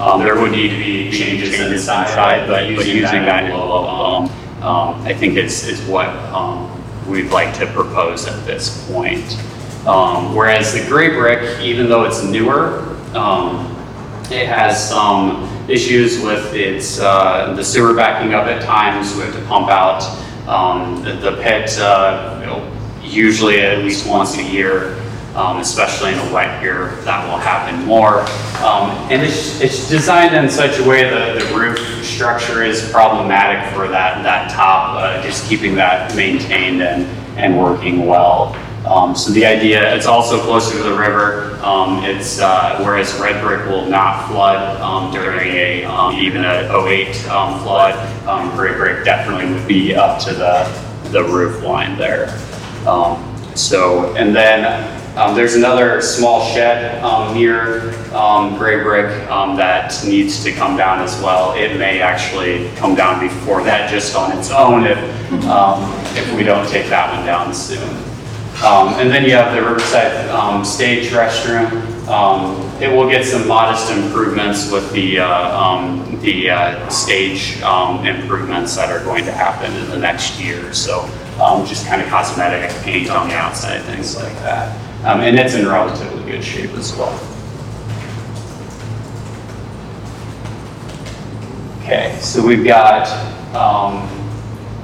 Um, there would need to be changes inside, but using that envelope, um, um, I think is, is what, we'd like to propose at this point. Um, whereas the gray brick, even though it's newer, um, it has some issues with its, uh, the sewer backing up at times, we have to pump out. Um, the, the pit, uh, you know, usually at least once a year, um, especially in a wet year, that will happen more. Um, and it's, it's designed in such a way that the roof structure is problematic for that, that top, uh, just keeping that maintained and, and working well. Um, so the idea, it's also closer to the river. Um, it's, uh, whereas red brick will not flood, um, during a, um, even a 08, um, flood. Um, gray brick definitely would be up to the, the roof line there. So, and then, um, there's another small shed, um, near, um, gray brick, um, that needs to come down as well. It may actually come down before that just on its own if, um, if we don't take that one down soon. Um, and then you have the Riverside, stage restroom. It will get some modest improvements with the, uh, the, uh, stage, improvements that are going to happen in the next year. So, just kind of cosmetic paint on the outside, things like that. Um, and it's in relatively good shape as well. Okay, so we've got, um,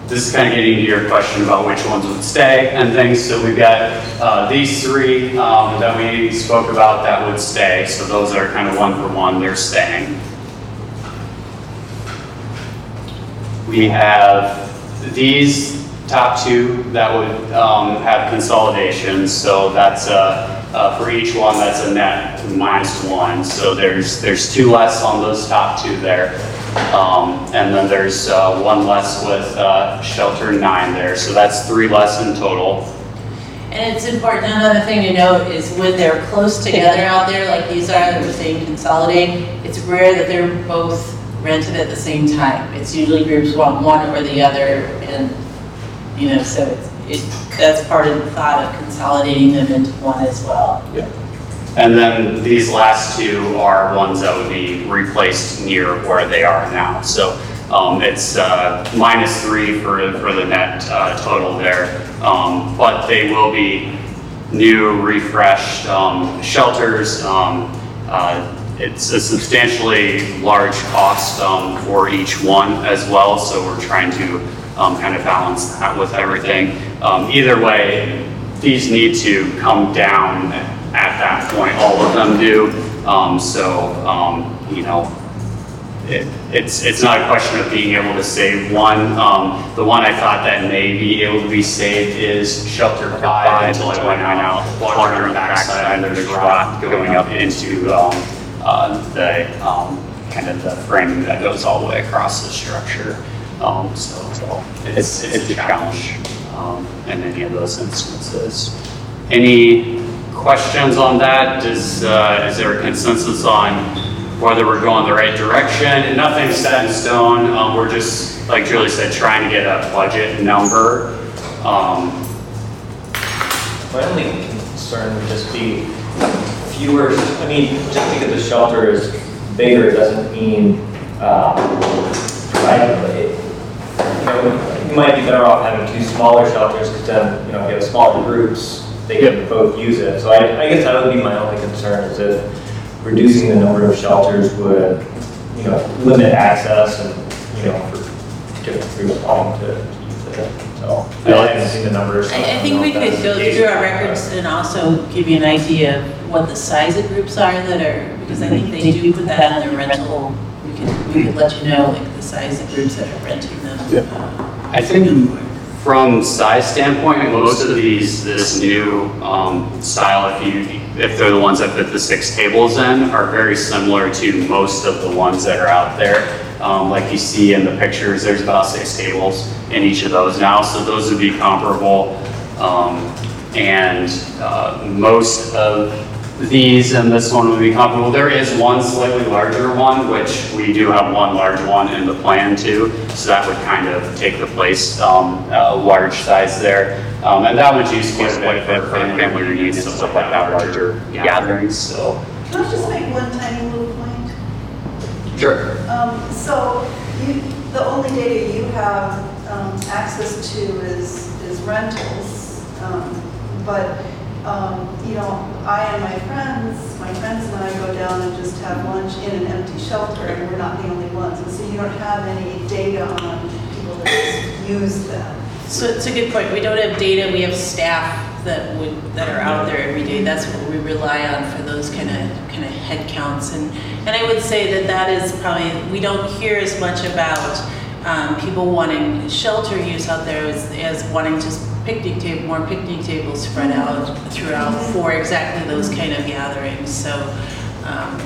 this is kind of getting to your question about which ones would stay and things. So we've got uh, these three um, that we spoke about that would stay. So those are kind of one for one, they're staying. We have these top two that would um, have consolidations. So that's, uh, uh, for each one, that's a net minus one. So there's, there's two less on those top two there. Um, And then there's uh, one less with uh, shelter nine there. So that's three less in total. And it's important, another thing to note is when they're close together out there, like these are, that we're saying consolidate, it's rare that they're both rented at the same time. It's usually groups want one or the other, and, you know, so it's, it, that's part of the thought of consolidating them into one as well. And then these last two are ones that would be replaced near where they are now. So um, it's uh, minus three for, for the net uh, total there. Um, But they will be new, refreshed um, shelters. Um, uh, It's a substantially large cost um, for each one as well, so we're trying to um, kind of balance that with everything. Um, Either way, these need to come down at that point, all of them do. Um, So, um, you know, it- it's, it's not a question of being able to save one. Um, The one I thought that may be able to be saved is shelter five until I went out, water on the backside, and there's rock going up into um, uh, the, um, kind of the framing that goes all the way across the structure. Um, So so it's, it's a challenge um, in any of those instances. Any questions on that? Is, uh, is there a consensus on whether we're going the right direction? Nothing's set in stone. Um, We're just, like Julie said, trying to get a budget number. Um, My only concern would just be fewer, I mean, just because the shelter is bigger doesn't mean, um, right, know, you might be better off having two smaller shelters, because then, you know, if you have smaller groups, they can both use it. So I, I guess that would be my only concern, is if reducing the number of shelters would, you know, limit access and, you know, for different groups wanting to use it, so. I haven't seen the numbers. I, I think we could go through our records and also give you an idea of what the size of groups are that are, because I think they do put that on their rental. We could, we could let you know, like, the size of groups that are renting them. Uh, I think from size standpoint, most of these, this new um, style, if you, if they're the ones that fit the six tables in, are very similar to most of the ones that are out there. Um, Like you see in the pictures, there's about six tables in each of those now, so those would be comparable. Um, And uh, most of these and this one would be comparable. There is one slightly larger one, which we do have one large one in the plan too. So that would kind of take the place, um, a large size there. Um, and that one's used quite a bit for family reunions and stuff like that, larger gatherings, so. Can I just make one tiny little point? Sure. Um, So you, the only data you have um, access to is, is rentals. Um, But, um, you know, I and my friends, my friends and I go down and just have lunch in an empty shelter and we're not the only ones. And so you don't have any data on people that use them. So it's a good point. We don't have data, we have staff that would, that are out there every day. That's what we rely on for those kind of, kind of head counts. And, and I would say that that is probably, we don't hear as much about um, people wanting shelter use out there as, as wanting just picnic table, more picnic tables spread out throughout for exactly those kind of gatherings. So, um,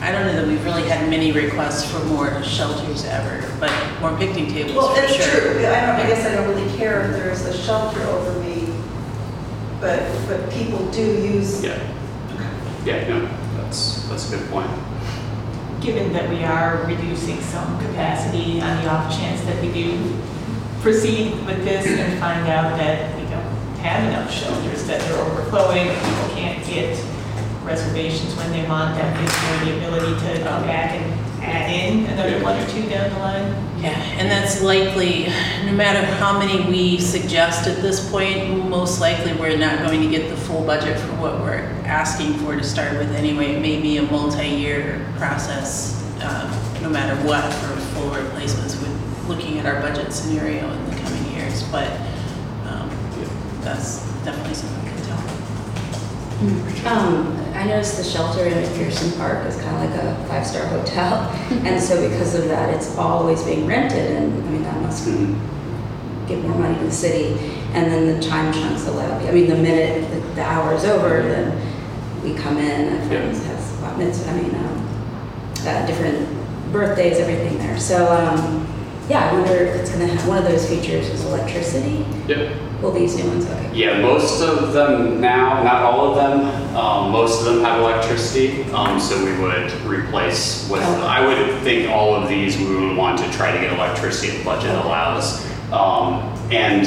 I don't know that we've really had many requests for more shelters ever, but more picnic tables Well, for it's sure. true. I don't, I guess I don't really care if there's a shelter over me, but, but people do use Yeah. Yeah, no, that's, that's a good point. Given that we are reducing some capacity on the off chance that we do proceed with this and find out that we don't have enough shelters, that they're overflowing, people can't get reservations when they want, that gives them the ability to go back and add in another one or two down the line. Yeah, and that's likely, no matter how many we suggest at this point, most likely we're not going to get the full budget for what we're asking for to start with anyway. It may be a multi-year process, um, no matter what, for full replacements, with looking at our budget scenario in the coming years. But um, that's definitely something we can tell. Um, I noticed the shelter in Pearson Park is kind of like a five-star hotel, and so because of that, it's always being rented, and I mean, that must give more money to the city, and then the time chunks allow, I mean, the minute the- the hour is over, then we come in, a friend has bat mitzvah, I mean, um, uh, different birthdays, everything there. So, um, yeah, I wonder if it's gonna have, one of those features is electricity. Yep. Will these new ones, okay. Yeah, most of them now, not all of them, um, most of them have electricity, um, so we would replace with, I would think all of these, we would want to try to get electricity if budget allows. Um, and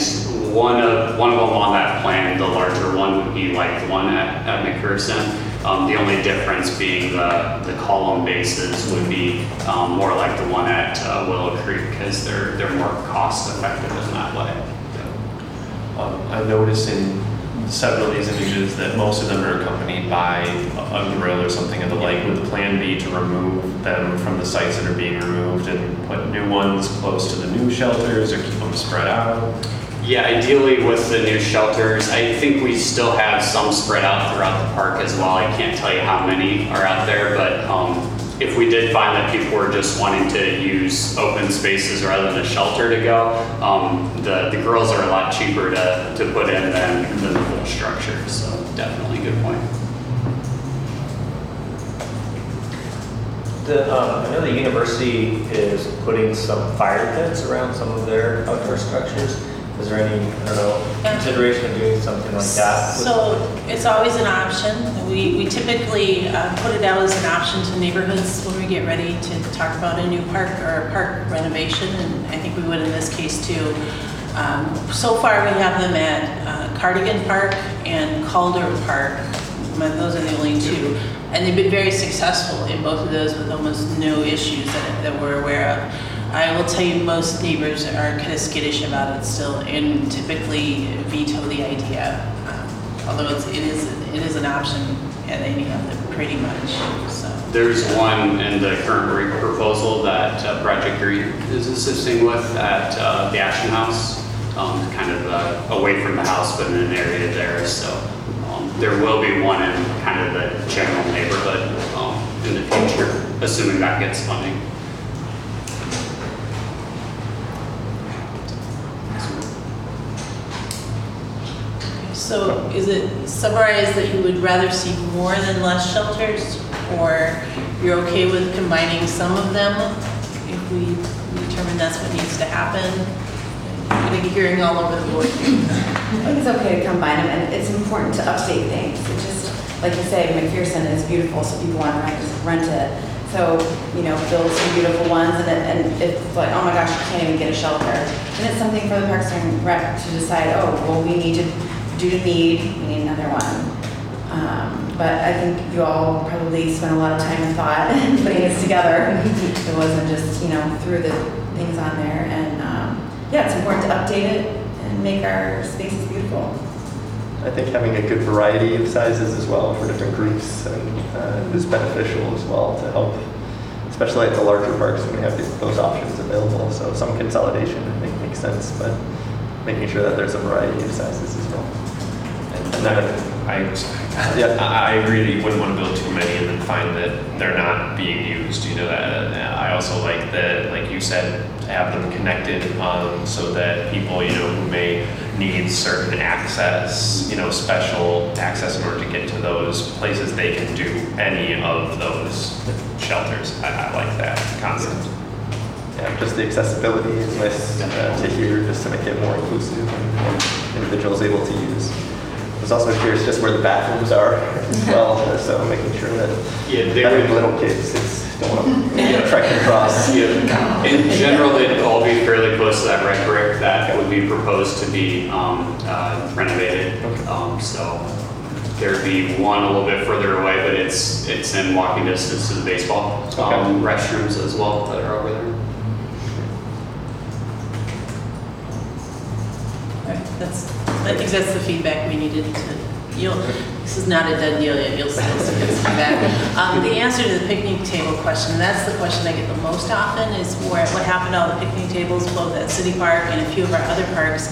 one of, one of them on that plan, the larger one would be like the one at, at McPherson. Um, the only difference being the, the column bases would be, um, more like the one at uh, Willow Creek, because they're, they're more cost effective in that way. Um, I've noticed in several of these images that most of them are accompanied by a a grill or something of the like. Would the plan be to remove them from the sites that are being removed and put new ones close to the new shelters or keep them spread out? Yeah, ideally with the new shelters, I think we still have some spread out throughout the park as well. I can't tell you how many are out there, but um, if we did find that people were just wanting to use open spaces rather than a shelter to go, um, the, the grills are a lot cheaper to, to put in than, than the full structure, so definitely a good point. The, um, I know the university is putting some fire pits around some of their outdoor structures. Is there any, I don't know, consideration of doing something like that? So it's always an option. We, we typically uh, put it out as an option to neighborhoods when we get ready to talk about a new park or a park renovation, and I think we would in this case too. Um, So far, we have them at uh, Cardigan Park and Calder Park. Those are the only two. And they've been very successful in both of those with almost no issues that, that we're aware of. I will tell you, most neighbors are kind of skittish about it still and typically veto the idea. Um, Although it's, it is, it is an option at any of them, pretty much, so. There's one in the current REAP proposal that uh, Project Green is assisting with at uh, the Ashton House, um, kind of uh, away from the house, but in an area there. So um, there will be one in kind of the general neighborhood um, in the future, assuming that gets funding. So is it summarized that you would rather see more than less shelters? Or you're okay with combining some of them if we determine that's what needs to happen? I'm gonna be hearing all over the board. I think it's okay to combine them, and it's important to update things. It just, like you say, McPherson is beautiful, so people want to rent, it. So, you know, build some beautiful ones, and, and it's like, oh my gosh, you can't even get a shelter. And it's something for the Parks and Rec to decide, oh, well, we need to, to need, we need another one. Um, But I think you all probably spent a lot of time and thought putting this together. It wasn't just, you know, threw the things on there, and, um, yeah, it's important to update it and make our spaces beautiful. I think having a good variety of sizes as well for different groups and, uh, is beneficial as well to help, especially at the larger parks when we have these- those options available. So some consolidation I think makes sense, but making sure that there's a variety of sizes as well. And that, I, Yeah. I I agree that you wouldn't want to build too many and then find that they're not being used, you know, that, I also like that, like you said, to have them connected, um, so that people, you know, who may need certain access, you know, special access in order to get to those places, they can do any of those shelters. I, I like that concept. Yeah, just the accessibility is nice uh, to hear, just to make it more inclusive and more individuals able to use. I was also curious just where the bathrooms are as well, so making sure that Yeah, they having would- little kids, it's, don't want to trek across. In general, they'd all be fairly close to that red brick that would be proposed to be um, uh, renovated. Um, So there'd be one a little bit further away, but it's, it's in walking distance to the baseball um, restrooms as well that are over there. That's, I think that's the feedback we needed to, you'll, this is not a done deal yet, you'll still see this feedback. Um, the answer to the picnic table question, that's the question I get the most often, is where, what happened to all the picnic tables, both at City Park and a few of our other parks?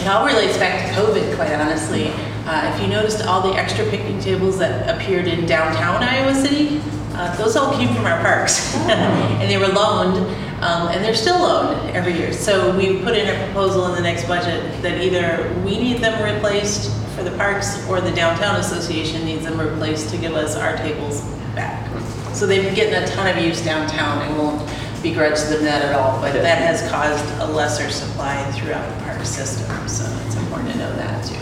It all relates back to COVID, quite honestly. Uh, if you noticed all the extra picnic tables that appeared in downtown Iowa City, uh, those all came from our parks. And they were loaned, Um, and they're still loaned every year. So we put in a proposal in the next budget that either we need them replaced for the parks or the downtown association needs them replaced to give us our tables back. So they've been getting a ton of use downtown and won't begrudge them that at all, but that has caused a lesser supply throughout the park system, so it's important to know that too.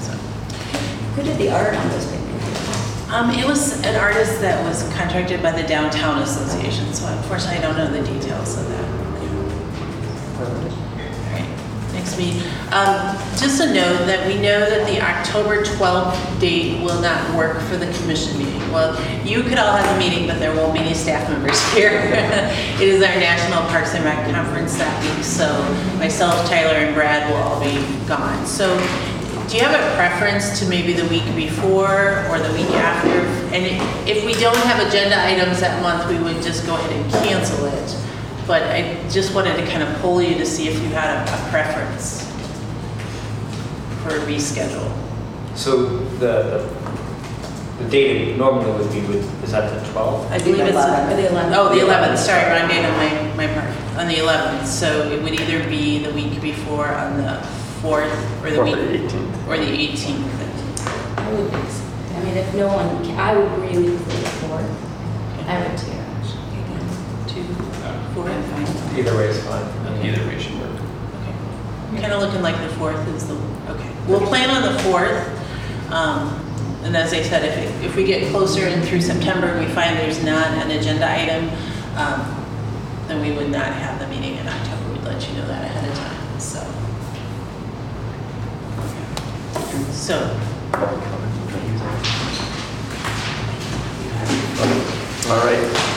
So, Who did the art on those pictures? Um, it was an artist that was contracted by the downtown association, so unfortunately I don't know the details of that. Alright, Next meeting. Um, just a note that we know that the October 12th date will not work for the commission meeting. Well, you could all have a meeting, but there won't be any staff members here. It is our National Parks and Rec Conference that week, so myself, Tyler, and Brad will all be gone. So do you have a preference to maybe the week before or the week after? And i- if we don't have agenda items that month, we would just go ahead and cancel it. But I just wanted to kind of poll you to see if you had a a preference for a reschedule. So the, the date it normally would be, with is that the 12th? I believe it's, Or the 11th. oh, the 11th, sorry, wrong date on my, my part, on the 11th. So it would either be the week before on the 4th or the Or week. the 18th. Or the 18th. I would, I mean, if no one, ca- I would really prefer the fourth. I would too. Two, four, fine. Either way is fine. Either way should work. Okay. Kind of looking like the 4th is the, okay. We'll plan on the 4th. um, And as I said, if, it- if we get closer and through September, and we find there's not an agenda item, um, then we would not have the meeting in October. We'd let you know that ahead of time, so. So, All right.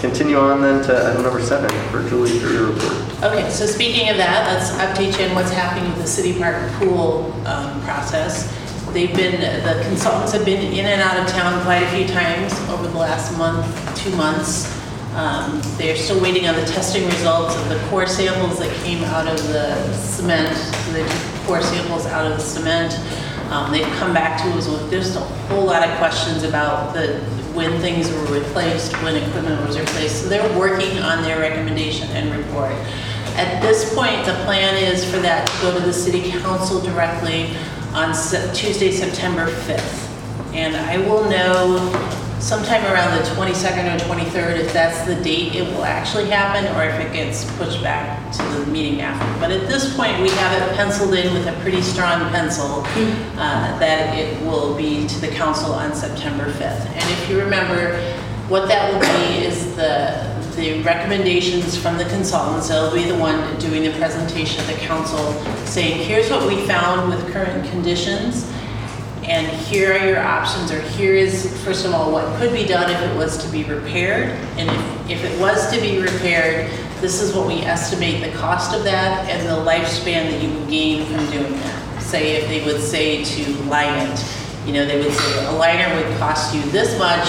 Continue on then to item number seven, virtually career report. Okay, so speaking of that, let's update you on what's happening with the city park pool um, process. They've been, the consultants have been in and out of town quite a few times over the last month, two months. Um, They're still waiting on the testing results of the core samples that came out of the cement. So they took core samples out of the cement. Um, They've come back to us with just a whole lot of questions about the, when things were replaced, when equipment was replaced. So they're working on their recommendation and report. At this point, the plan is for that to go to the city council directly on Sep- Tuesday, September 5th. And I will know sometime around the 22nd or 23rd if that's the date it will actually happen or if it gets pushed back to the meeting after. But at this point, we have it penciled in with a pretty strong pencil uh, that it will be to the council on September 5th. And if you remember, what that will be is the, the recommendations from the consultants. They'll be the one doing the presentation to the council, saying, here's what we found with current conditions, and here are your options, or here is, first of all, what could be done if it was to be repaired. And if, if it was to be repaired, this is what we estimate the cost of that and the lifespan that you would gain from doing that. Say if they would say to line it, you know, they would say a liner would cost you this much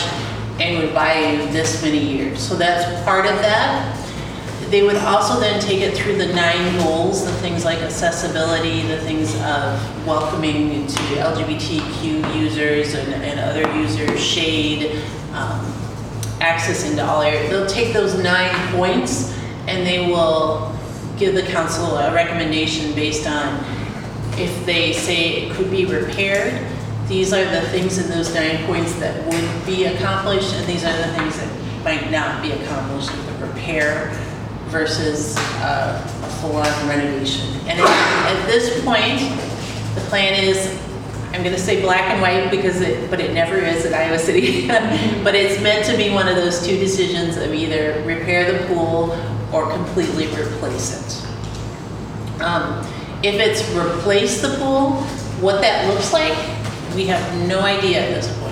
and would buy you this many years. So that's part of that. They would also then take it through the nine goals, the things like accessibility, the things of welcoming to LGBTQ users and, and other users, shade, um, access into all areas. They'll take those nine points and they will give the council a recommendation based on if they say it could be repaired, these are the things in those nine points that would be accomplished, and these are the things that might not be accomplished with a repair versus uh, a full-on renovation. And at at this point, the plan is, I'm gonna say black and white because it, but it never is at Iowa City. But it's meant to be one of those two decisions of either repair the pool or completely replace it. Um, If it's replace the pool, what that looks like, we have no idea at this point.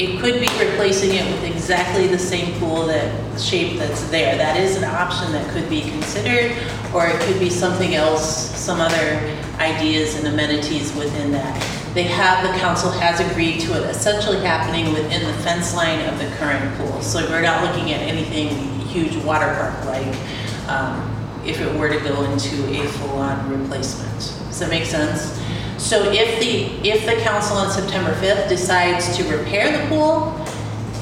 It could be replacing it with exactly the same pool that, shape that's there. That is an option that could be considered, or it could be something else, some other ideas and amenities within that. They have, the council has agreed to it essentially happening within the fence line of the current pool. So we're not looking at anything huge water park like, um, if it were to go into a full-on replacement. Does that make sense? So if the, if the council on September 5th decides to repair the pool,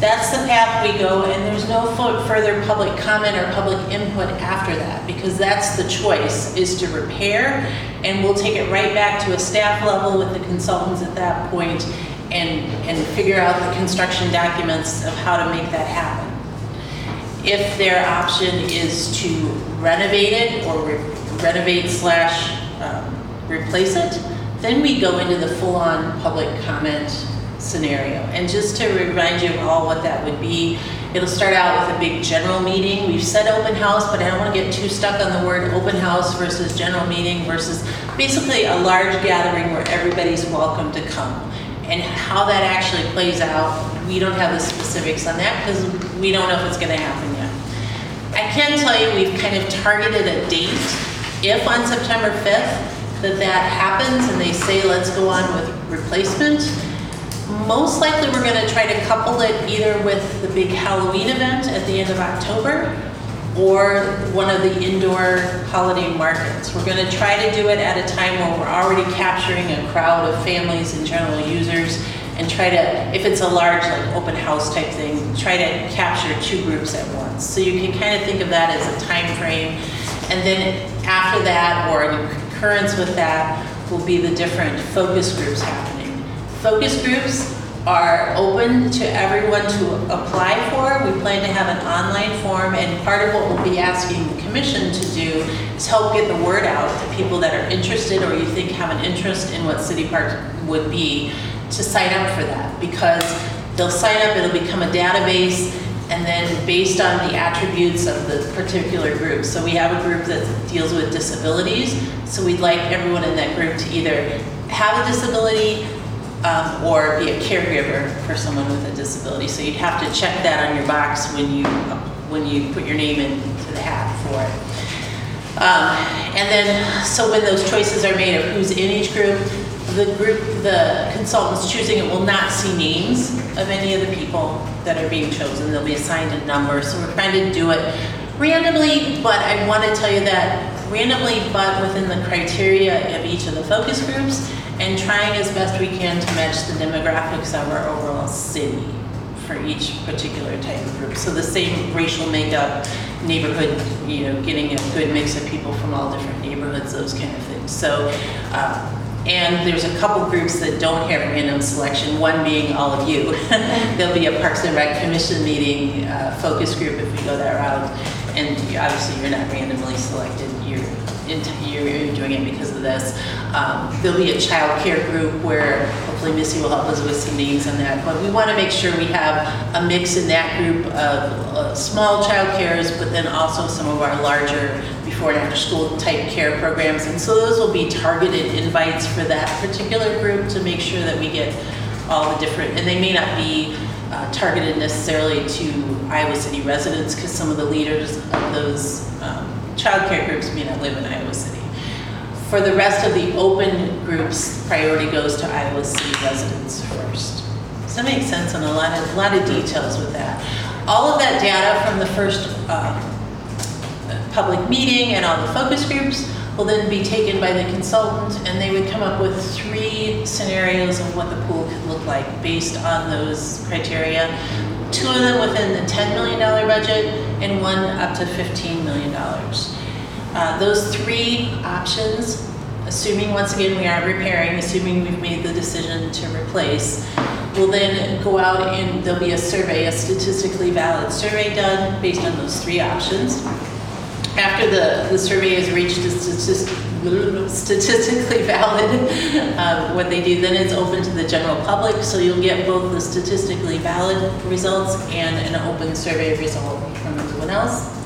That's the path we go, and there's no further public comment or public input after that, because that's the choice, is to repair, and we'll take it right back to a staff level with the consultants at that point, and, and figure out the construction documents of how to make that happen. If their option is to renovate it or re- renovate slash um, replace it, then we go into the full-on public comment scenario. And just to remind you of all what that would be, it'll start out with a big general meeting. We've said open house, but I don't want to get too stuck on the word open house versus general meeting versus basically a large gathering where everybody's welcome to come. And how that actually plays out, we don't have the specifics on that because we don't know if it's going to happen yet. I can tell you, we've kind of targeted a date. If on September 5th, that that happens and they say, let's go on with replacement, most likely we're gonna try to couple it either with the big Halloween event at the end of October or one of the indoor holiday markets. We're gonna try to do it at a time where we're already capturing a crowd of families and general users and try to, if it's a large like open house type thing, try to capture two groups at once. So you can kind of think of that as a time frame. And then after that, or concurrence with that, will be the different focus groups happening. Focus groups are open to everyone to apply for. We plan to have an online form, and part of what we'll be asking the commission to do is help get the word out to people that are interested or you think have an interest in what City Park would be, to sign up for that. Because they'll sign up, it'll become a database, and then based on the attributes of the particular group. So we have a group that deals with disabilities, so we'd like everyone in that group to either have a disability um, or be a caregiver for someone with a disability. So you'd have to check that on your box when you, when you put your name into the hat for it. Um, And then, so when those choices are made of who's in each group, the group, the consultants choosing it will not see names of any of the people that are being chosen. They'll be assigned a number, so we're trying to do it randomly, but I want to tell you that randomly, but within the criteria of each of the focus groups, and trying as best we can to match the demographics of our overall city for each particular type of group. So the same racial makeup, neighborhood, you know, getting a good mix of people from all different neighborhoods, those kind of things. So, uh, and there's a couple groups that don't have random selection, one being all of you. There'll be a Parks and Rec Commission meeting, uh, focus group if we go that route. And obviously, you're not randomly selected, you're, you're doing it because of this. Um, There'll be a child care group where hopefully Missy will help us with some names on that. But we want to make sure we have a mix in that group of uh, small child cares, but then also some of our larger before and after school type care programs. And so those will be targeted invites for that particular group to make sure that we get all the different, and they may not be uh, targeted necessarily to Iowa City residents because some of the leaders of those um, childcare groups may not live in Iowa City. For the rest of the open groups, priority goes to Iowa City residents first. Does that make sense? And a lot of, a lot of details with that. All of that data from the first um, public meeting and all the focus groups will then be taken by the consultant and they would come up with three scenarios of what the pool could look like based on those criteria. Two of them within the $10 million budget and one up to $15 million. Uh, Those three options, assuming once again we aren't repairing, assuming we've made the decision to replace, will then go out and there'll be a survey, a statistically valid survey done based on those three options. After the, the survey has reached a statis- statistically valid, um, what they do then is open to the general public, so you'll get both the statistically valid results and an open survey result from everyone else.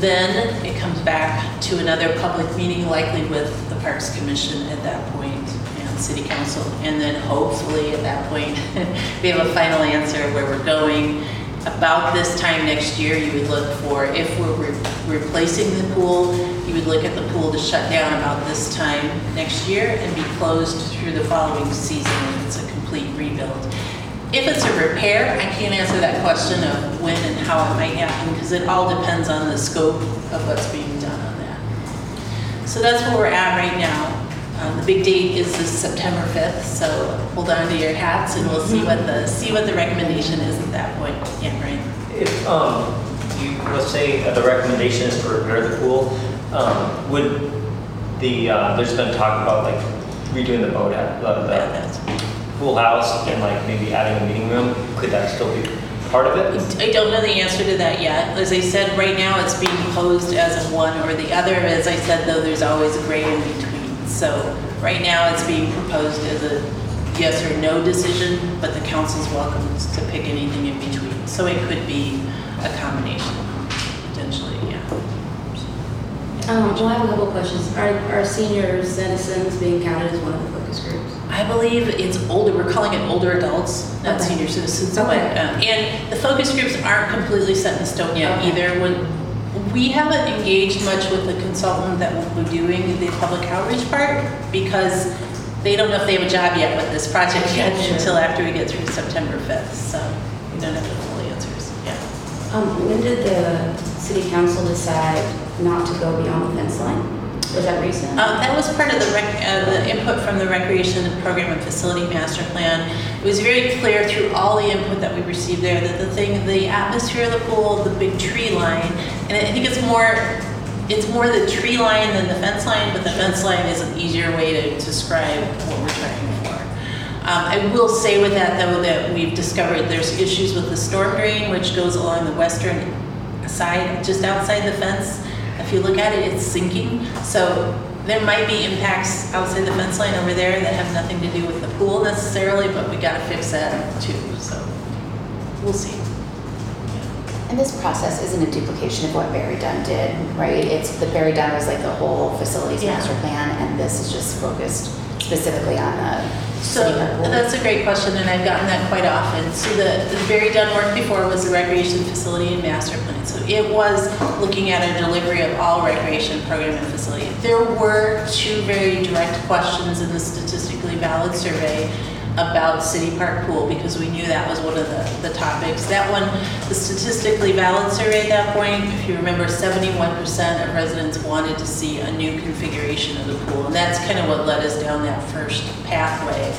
Then it comes back to another public meeting, likely with the Parks Commission at that point and City Council. And then hopefully at that point, we have a final answer where we're going. About this time next year, you would look for, if we're re- replacing the pool, you would look at the pool to shut down about this time next year and be closed through the following season if it's a complete rebuild. If it's a repair, I can't answer that question of when and how it might happen because it all depends on the scope of what's being done on that. So that's where we're at right now. Um, The big date is this September 5th, so hold on to your hats and we'll see what the, see what the recommendation is at that point. Yeah, Brian? If, um, you, let's say uh, the recommendation is to repair the pool, um, would the, uh, there's been talk about like redoing the boat at, the, Yeah, the pool house and like maybe adding a meeting room, could that still be part of it? I don't know the answer to that yet. As I said, right now it's being posed as one or the other. As I said, though, there's always a gray in between. So right now it's being proposed as a yes or no decision, but the council's welcome to pick anything in between. So it could be a combination, potentially, yeah. Um, well, I have a couple of questions. Are, are senior citizens being counted as one of the focus groups? I believe it's older, we're calling it older adults, not Okay. senior citizens, but, Okay. um, and the focus groups aren't completely set in stone yet Okay. either. When, we haven't engaged much with the consultant that will be doing the public outreach part because they don't know if they have a job yet with this project yet until after we get through September 5th, so we don't have the full answers, yeah. Um, when did the city council decide not to go beyond the fence line? Was that recent? Uh, That was part of the rec, uh, the input from the Recreation Program and Facility Master Plan. It was very clear through all the input that we received there that the thing, the atmosphere of the pool, the big tree line, and I think it's more, it's more the tree line than the fence line, but the fence line is an easier way to describe what we're. Um, I will say with that, though, that we've discovered there's issues with the storm drain, which goes along the western side, just outside the fence. If you look at it, it's sinking. So there might be impacts outside the fence line over there that have nothing to do with the pool necessarily, but we gotta fix that too, so we'll see. And this process isn't a duplication of what BerryDunn did, right? It's, the BerryDunn was like the whole facilities Yeah. master plan, and this is just focused specifically on the So city park pool. that's a great question, and I've gotten that quite often. So the, the BerryDunn work before was the recreation facility and master plan. So it was looking at a delivery of all recreation program and facility. There were two very direct questions in the statistically valid survey about city park pool, because we knew that was one of the, the topics. That one, the statistically valid survey at that point, if you remember, seventy-one percent of residents wanted to see a new configuration of the pool. And that's kind of what led us down that first pathway.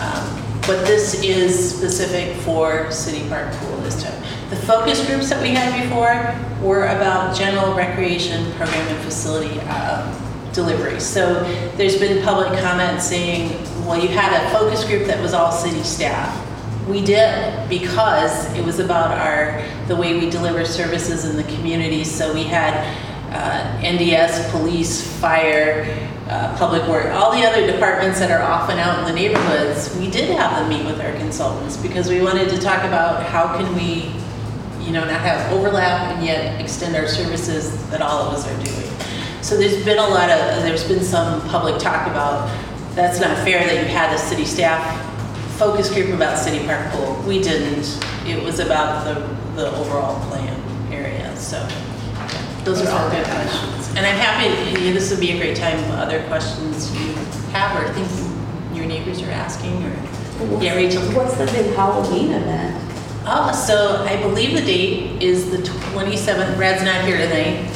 Um, But this is specific for City Park Pool this time. The focus groups that we had before were about general recreation program and facility um, delivery. So there's been public comment saying, well, you had a focus group that was all city staff. We did because it was about our, the way we deliver services in the community. So we had uh, NDS, police, fire, uh, public work, all the other departments that are often out in the neighborhoods. We did have them meet with our consultants because we wanted to talk about how can we, you know, not have overlap and yet extend our services that all of us are doing. So there's been a lot of, there's been some public talk about, that's not fair that you had a city staff focus group about City Park Pool. We didn't. It was about the, the overall plan area, so those are all good questions. And I'm happy, this would be a great time, for other questions you have or think your neighbors are asking or, yeah, Rachel. What's the big Halloween event? Oh, so I believe the date is the 27th, Brad's not here tonight.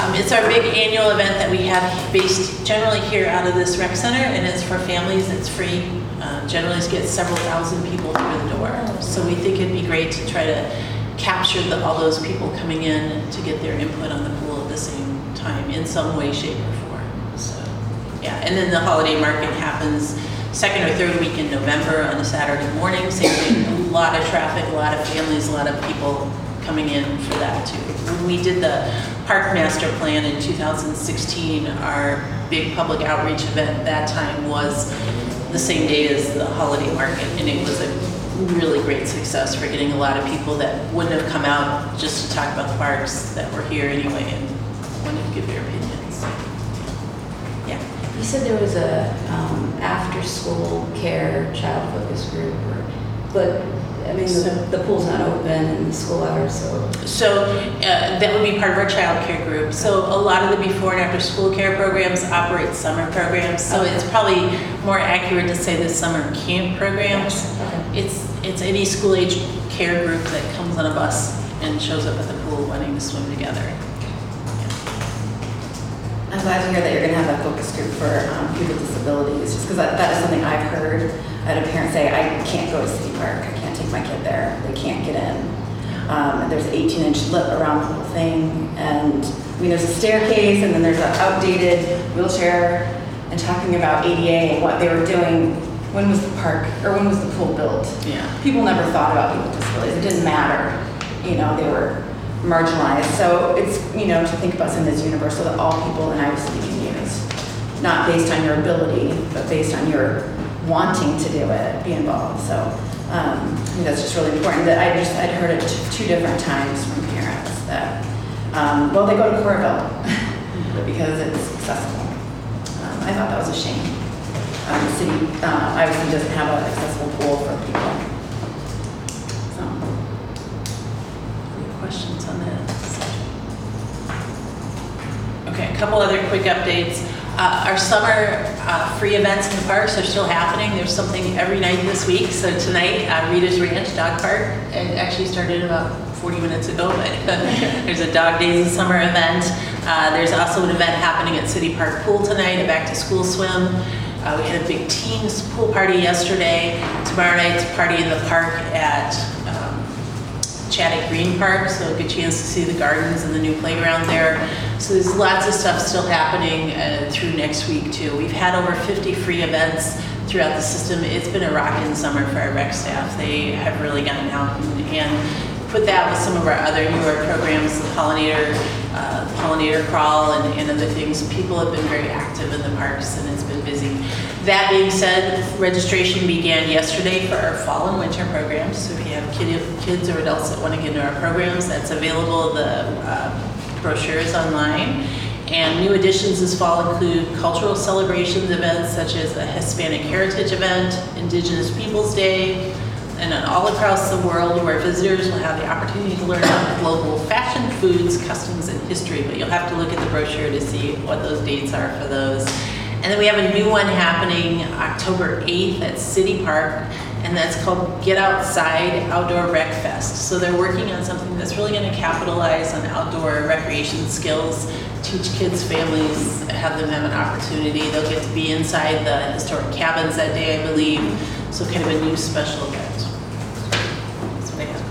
Um, It's our big annual event that we have based generally here out of this rec center, and it's for families, it's free. Uh, Generally it gets several thousand people through the door. So we think it'd be great to try to capture the- all those people coming in to get their input on the pool at the same time in some way, shape, or form. So, yeah, and then the holiday market happens second or third week in November on a Saturday morning, same thing, a lot of traffic, a lot of families, a lot of people coming in for that too. When we did the park master plan in 2016, our big public outreach event that time was the same day as the holiday market, and it was a really great success for getting a lot of people that wouldn't have come out just to talk about the parks that were here anyway and wanted to give their opinions. Yeah. You said there was a, um, after-school care child focus group, or, but, I mean, the, the pool's not open in the school hours, so. So uh, that would be part of our child care group. So a lot of the before and after school care programs operate summer programs. So it's probably more accurate to say the summer camp programs. Okay. It's, it's any school age care group that comes on a bus and shows up at the pool wanting to swim together. I'm glad to hear that you're gonna have that focus group for um, people with disabilities, just because that, that is something I've heard. I had a parent say, I can't go to City Park, I my kid there, they can't get in. Um, there's an 18 inch lip around the whole thing, and, I mean, there's a staircase, and then there's an outdated wheelchair, and talking about ADA and what they were doing, when was the park, or when was the pool built? Yeah. People never thought about people with disabilities, it didn't matter, you know, they were marginalized. So it's, you know, to think about something that's universal that all people in Iowa City can use. Not based on your ability, but based on your wanting to do it, be involved. So um, I think that's just really important that I just, I'd heard it t- two different times from parents that, um, well, they go to Coralville because it's accessible. Um, I thought that was a shame. Um, the city, uh, obviously doesn't have an accessible pool for people. So. Questions on that? Okay, a couple other quick updates. Uh, Our summer uh, free events in the parks are still happening. There's something every night this week. So tonight, uh, Rita's Ranch Dog Park, it actually started about 40 minutes ago, but there's a Dog Days of Summer event. Uh, There's also an event happening at City Park Pool tonight, a back-to-school swim. Uh, We had a big teams pool party yesterday. Tomorrow night's party in the park at um, Green Park, so a good chance to see the gardens and the new playground there. So there's lots of stuff still happening uh, through next week too. We've had over 50 free events throughout the system. It's been a rocking summer for our rec staff. They have really gotten out and, and put that with some of our other newer programs, the pollinator, uh, pollinator crawl and, and other things. People have been very active in the parks and it's been busy. That being said, registration began yesterday for our fall and winter programs. So if you have kid, kids or adults that want to get into our programs, that's available. The uh, brochure is online. And new additions this fall include cultural celebrations events such as a Hispanic Heritage event, Indigenous Peoples Day, and then all across the world where visitors will have the opportunity to learn about global fashion, foods, customs, and history. But you'll have to look at the brochure to see what those dates are for those. And then we have a new one happening October 8th at City Park, and that's called Get Outside Outdoor Rec Fest. So they're working on something that's really going to capitalize on outdoor recreation skills, teach kids, families, have them have an opportunity. They'll get to be inside the historic cabins that day, I believe. So kind of a new special event. That's what I have.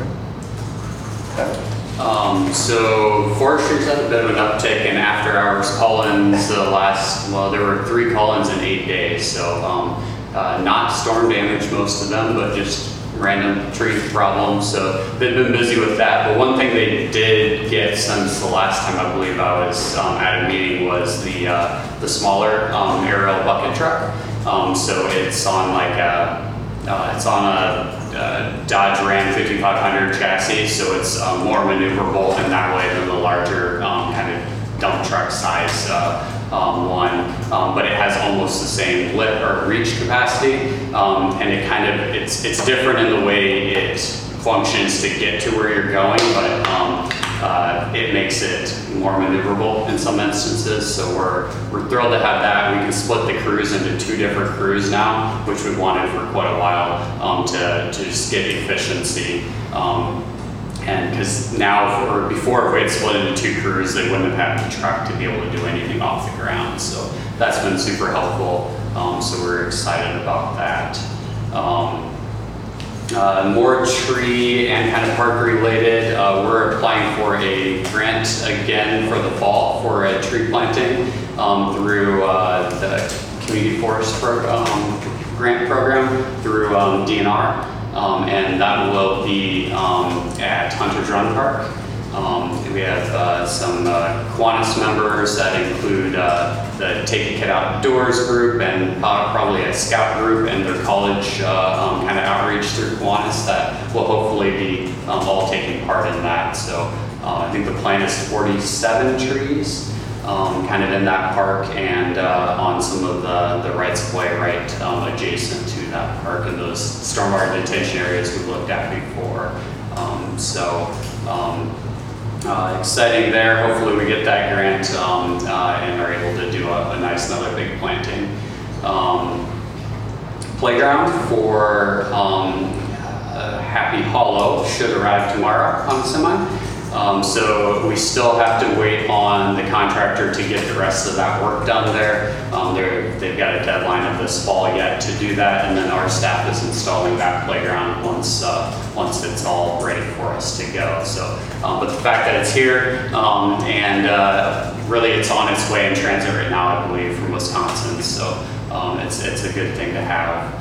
Um, so forestry's had a bit of an uptick in after hours call-ins the last, well, there were three call-ins in eight days, so, um, uh, not storm damage, most of them, but just random tree problems, so they've been busy with that. But one thing they did get since the last time I believe I was, um, at a meeting was the, uh, the smaller, um, aerial bucket truck. Um, so it's on like a, uh, it's on a uh, Dodge Ram 5500 chassis, so it's uh, more maneuverable in that way than the larger um, kind of dump truck size uh, um, one. Um, but it has almost the same lip or reach capacity, um, and it kind of it's it's different in the way it functions to get to where you're going, but um, uh, it makes it more maneuverable in some instances. So we're, we're thrilled to have that. We can split the crews into two different crews now, which we've wanted for quite a while um, to, to just get efficiency. Um, and because now, or before, if we had split into two crews, they wouldn't have had the truck to be able to do anything off the ground. So that's been super helpful. Um, so we're excited about that. Um, uh, more tree and kind of park related, uh, we're applying for a grant again for the fall for a tree planting um, through uh, the community forest pro- um, grant program through um, DNR. Um, and that will be um, at Hunter's Run Park. Um, we have uh, some uh, Kiwanis members that include uh, the Take a Kid Outdoors group and uh, probably a scout group and their college uh, um, kind of outreach through Kiwanis that will hopefully be um, all taking part in that. So uh, I think the plan is 47 trees um, kind of in that park and on some of the, the rights of way right um, adjacent to that park and those stormwater detention areas we've looked at before. Um, so uh, exciting there. Hopefully we get that grant um, uh, and are able to do a, a nice another big planting. Um, playground for um, uh, Happy Hollow should arrive tomorrow on semi. Um, So we still have to wait on the contractor to get the rest of that work done there. Um, they've got a deadline of this fall yet to do that, and then our staff is installing that playground once, uh, once it's all ready for us to go. So, um, but the fact that it's here, um, and uh, really it's on its way in transit right now, I believe, from Wisconsin, so um, it's, it's a good thing to have.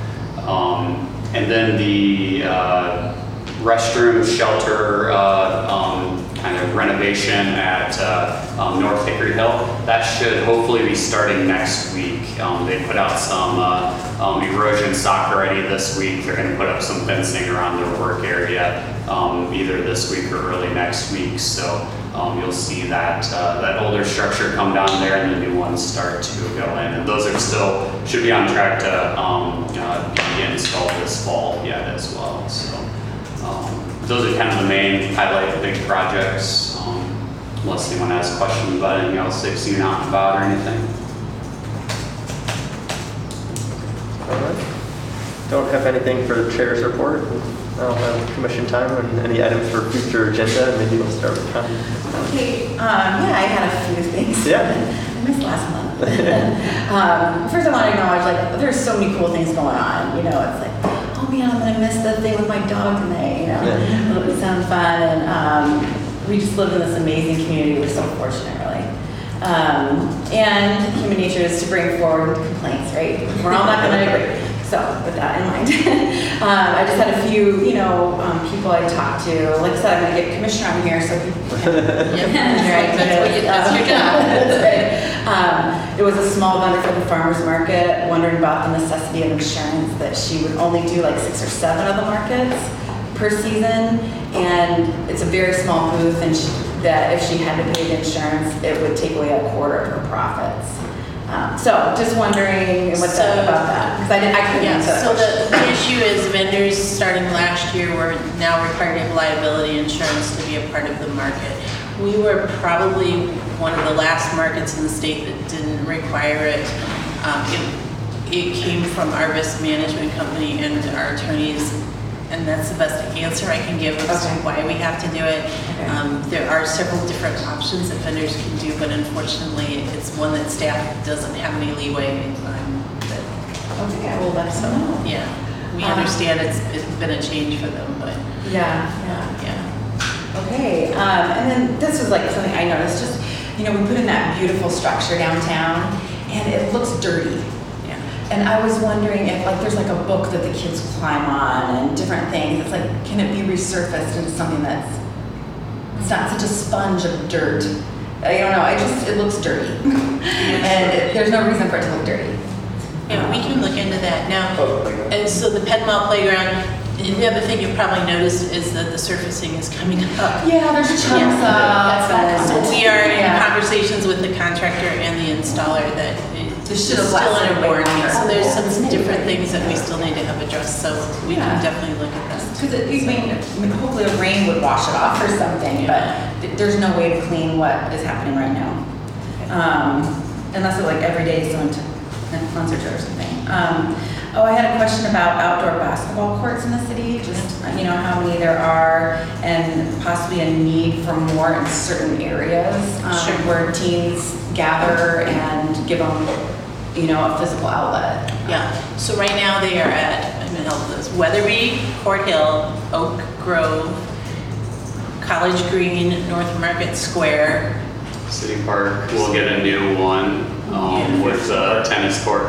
Um, And then the uh, restroom shelter uh, um, kind of renovation at uh, um, North Hickory Hill. That should hopefully be starting next week. Um, They put out some uh, um, erosion sock already this week. They're going to put up some fencing around their work area um, either this week or early next week. So um, you'll see that, uh, that older structure come down there and the new ones start to go in. And those are still, should be on track to um, uh, be installed this fall yet as well. So those are kind of the main highlight the big projects. um, Unless anyone has questions about anything else they've seen out and about or anything. All right. Don't have anything for the chair's report. I'll have commission time and any items for future agenda. Maybe we'll start with Connie. Okay, um, yeah, I had a few things. Yeah. I missed last month. Um, first I want to acknowledge, like, there's so many cool things going on, you know, it's like, oh man, I'm gonna miss the thing with my dog tonight, you know? Yeah. It'll sound fun, and, um, we just live in this amazing community, we're so fortunate, really. Um, and human nature is to bring forward complaints, right? We're all not gonna agree. So with that in mind, um, I just had a few, you know, um, people I talked to. Like I said, I'm gonna get commissioner on here so people can. Right, That's what you- that's your job. That's right. Um, it was a small vendor for the farmer's market, wondering about the necessity of insurance, that she would only do like six or seven of the markets per season. And it's a very small booth and she, that if she had to pay the insurance, it would take away a quarter of her profits. Um, so just wondering what's So- up about that, because I didn't, I couldn't Yeah, answer that so question. the, the issue is vendors starting last year were now required to have liability insurance to be a part of the market. We were probably one of the last markets in the state that didn't require it. Um, it, it came from our risk management company and our attorneys, and that's the best answer I can give as to Okay. why we have to do it. Okay. Um, there are several different options that vendors can do, but unfortunately, it's one that staff doesn't have any leeway on. That Okay, well, that's, no. yeah, we Um, understand it's, it's been a change for them, but, Yeah, yeah. yeah. Okay, um, and then this was like something I noticed, just, you know, we put in that beautiful structure downtown, and it looks dirty. Yeah. And I was wondering if, like, there's like a book that the kids climb on and different things, it's like, can it be resurfaced into something that's, it's not such a sponge of dirt? I don't know, I just, it looks dirty. And it- there's no reason for it to look dirty. Yeah, we can look into that now. Oh. And so the Ped Mall Playground, the other thing you've probably noticed is that the surfacing is coming up. Yeah, there's chunks Yeah. of. So we are in Yeah. conversations with the contractor and the installer that it's This still should have lasted in a way warranty. So there's some different things that we still need to have addressed, so we Yeah. can definitely look at that. Because it, I mean, I mean, hopefully the rain would wash it off or something, but th- there's no way to clean what is happening right now. Um, unless it like every day someone took a concert or something. Um, oh, I had a question about outdoor basketball courts in the city, just, uh, you know, how many there are and possibly a need for more in certain areas. um, Sure. Where teens gather and give them, you know, a physical outlet. Yeah, so right now they are at, I'm gonna help this, Wetherby, Court Hill, Oak Grove, College Green, North Market Square. City Park we'll get a new one um, Yeah. with a tennis court.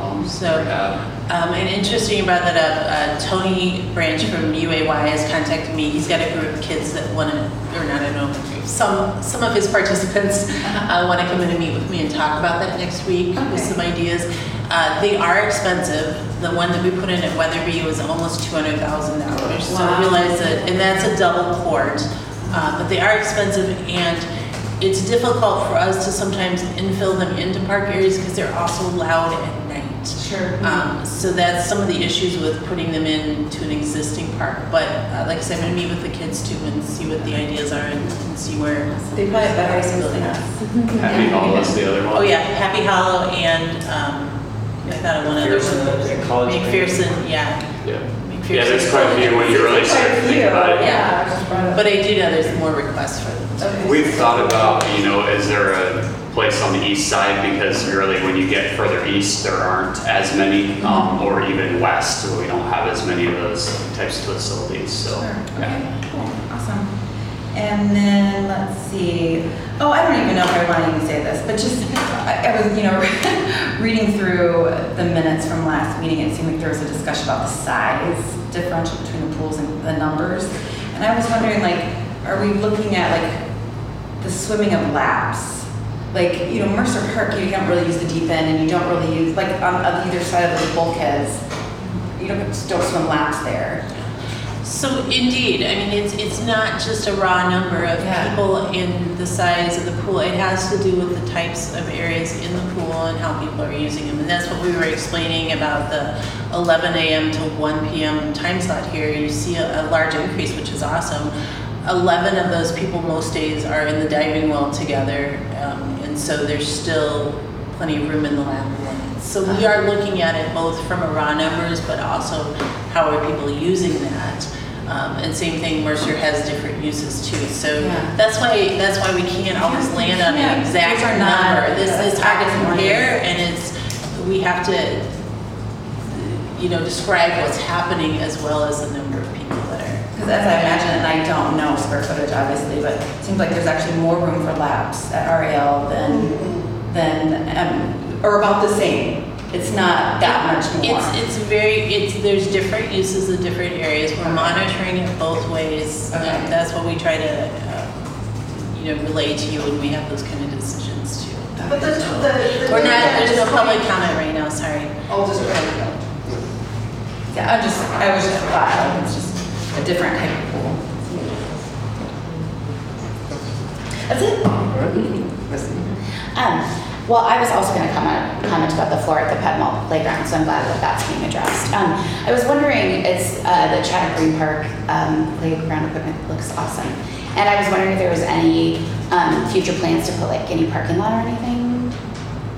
um, So- rehab. Um, and interesting you brought that up, uh, Tony Branch from UAY has contacted me. He's got a group of kids that want to, or not, I don't know, some, some of his participants uh, want to come in and meet with me and talk about that next week Okay. with some ideas. Uh, they are expensive. The one that we put in at Wetherby was almost two hundred thousand dollars. So I realize that, and that's a double court, uh, but they are expensive and it's difficult for us to sometimes infill them into park areas because they're also loud at night. Sure. Um, so that's some of the issues with putting them into an existing park. But uh, like I said, I'm gonna meet with the kids too and see what the ideas are and, and see where. They probably have better ideas than us. Happy Hollow is the other one. Oh yeah, Happy Hollow and um, I thought of one other McPherson, one. and College Green. McPherson, yeah. Yeah. McPherson. Yeah, there's quite a few when you really start to think about it. Yeah. But but I do know there's more requests for them. We've thought about, you know, is there a place on the east side? Because really, when you get further east, there aren't as many, um, or even west, so we don't have as many of those types of facilities, so. Sure, yeah. okay, cool, awesome. And then, let's see, oh, I don't even know if I want to even say this, but just, I I was, you know, reading through the minutes from last meeting, it seemed like there was a discussion about the size differential between the pools and the numbers. And I was wondering, like, are we looking at like the swimming of laps? Like, you know, Mercer Park, you don't really use the deep end and you don't really use, like, on, on either side of the bulkheads, you don't, don't swim laps there. So indeed, I mean, it's, it's not just a raw number of Yeah. people in the size of the pool. It has to do with the types of areas in the pool and how people are using them. And that's what we were explaining about the 11 AM to 1 PM time slot here. You see a, a large increase, which is awesome. 11 of those people most days are in the diving well together. um, And so there's still plenty of room in the lab. So we are looking at it both from a raw numbers, but also how are people using that? Um, and same thing, Mercer has different uses too. So Yeah. that's why, that's why we can't always land on an exact are not- number. This is hard to compare and it's, we have to, you know, describe what's happening as well as the number Because as I imagine, and I don't know square footage obviously, but it seems like there's actually more room for laps at RAL than, than, um, or about the same. It's not that much more. It's, it's very, it's, there's different uses of different areas. We're monitoring it both ways. Okay. Um, That's what we try to, uh, you know, relay to you when we have those kind of decisions too. But the, the. the- We're not, there's no public comment right now, sorry. I'll just, okay. Yeah, I just, I was just, wow, it's just a different type of pool. That's it? Um, well, I was also going to comment, comment about the floor at the Ped Mall playground, so I'm glad that that's being addressed. Um, I was wondering, it's, uh, the Chadek Green Park, um, playground equipment looks awesome. And I was wondering if there was any, um, future plans to put like any parking lot or anything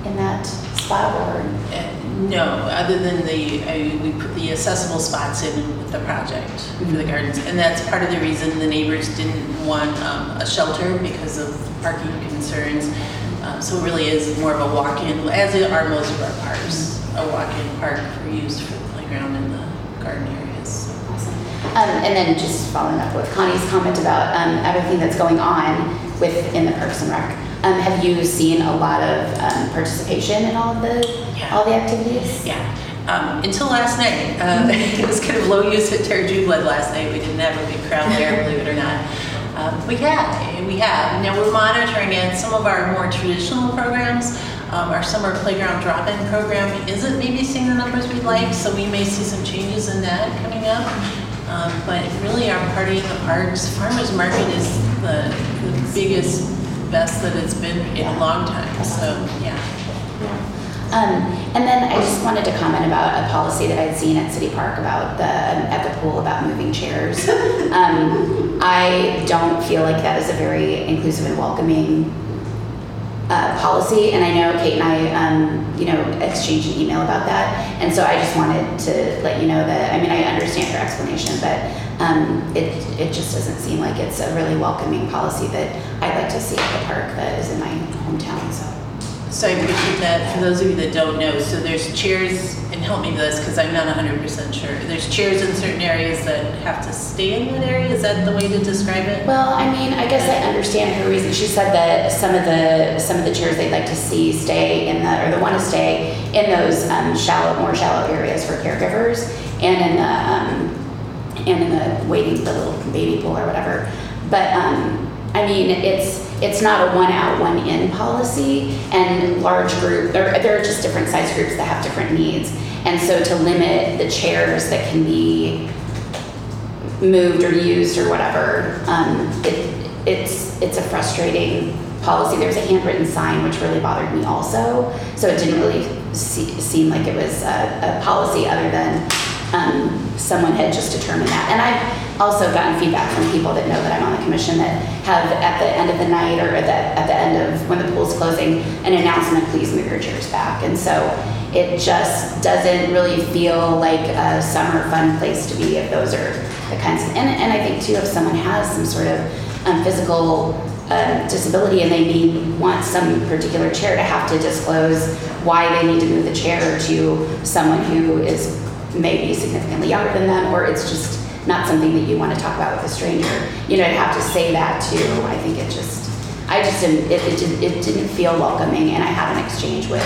in that spot or? Uh, No, other than the, I- we put the accessible spots in with the project for the gardens. And that's part of the reason the neighbors didn't want um, a shelter because of parking concerns. Um, So it really is more of a walk-in, as are most of our parks, a walk-in park for use for the playground and the garden areas. Awesome. Um, and then just following up with Connie's comment about, um, everything that's going on within the Parks and Rec. Um, have you seen a lot of, um, participation in all of the, Yeah. all the activities? Yeah, um, until last night. Uh, It was kind of low use at Terry Trueblood last night. We didn't have a big crowd there, believe it or not. Um, We have, we have. Now, we're monitoring it. Some of our more traditional programs, um, our summer playground drop-in program isn't maybe seeing the numbers we'd like, so we may see some changes in that coming up. Um, But really, our party in the parks, farmer's market is the the biggest, best that it's been in a long time, so, yeah. Um, and then I just wanted to comment about a policy that I'd seen at City Park about the, at the pool about moving chairs. Um, I don't feel like that is a very inclusive and welcoming uh, policy, and I know Kate and I, um, you know, exchanged an email about that, and so I just wanted to let you know that, I mean, I understand your explanation, but um, it, it just doesn't seem like it's a really welcoming policy that I'd like to see at the park that is in my hometown, so. So I appreciate that. For those of you that don't know, so there's chairs, and help me with this because I'm not 100% sure. There's chairs in certain areas that have to stay in that area. Is that the way to describe it? Well, I mean, I guess I understand her reason. She said that some of the, some of the chairs they'd like to see stay in the, or they want to stay in those um, shallow, more shallow areas for caregivers and in the, um, and in the waiting, for the little baby pool or whatever. But, um, I mean, it's, it's not a one out, one in policy and large group, there, there are just different size groups that have different needs. And so to limit the chairs that can be moved or used or whatever. Um, it, it's, it's a frustrating policy. There's a handwritten sign which really bothered me also. So it didn't really se- seem like it was a, a policy other than um, someone had just determined that. And I've also gotten feedback from people that know that I'm on the commission that have at the end of the night or at the, at the end of when the pool's closing, an announcement, please move your chairs back. And so it just doesn't really feel like a summer fun place to be if those are, the kinds, of- and, and I think too, if someone has some sort of um, physical uh, disability and they need, want some particular chair to have to disclose why they need to move the chair to someone who is maybe significantly younger than them, or it's just not something that you want to talk about with a stranger, you know, to have to say that too, I think it just, I just didn't, it, it, didn't- it didn't feel welcoming, and I had an exchange with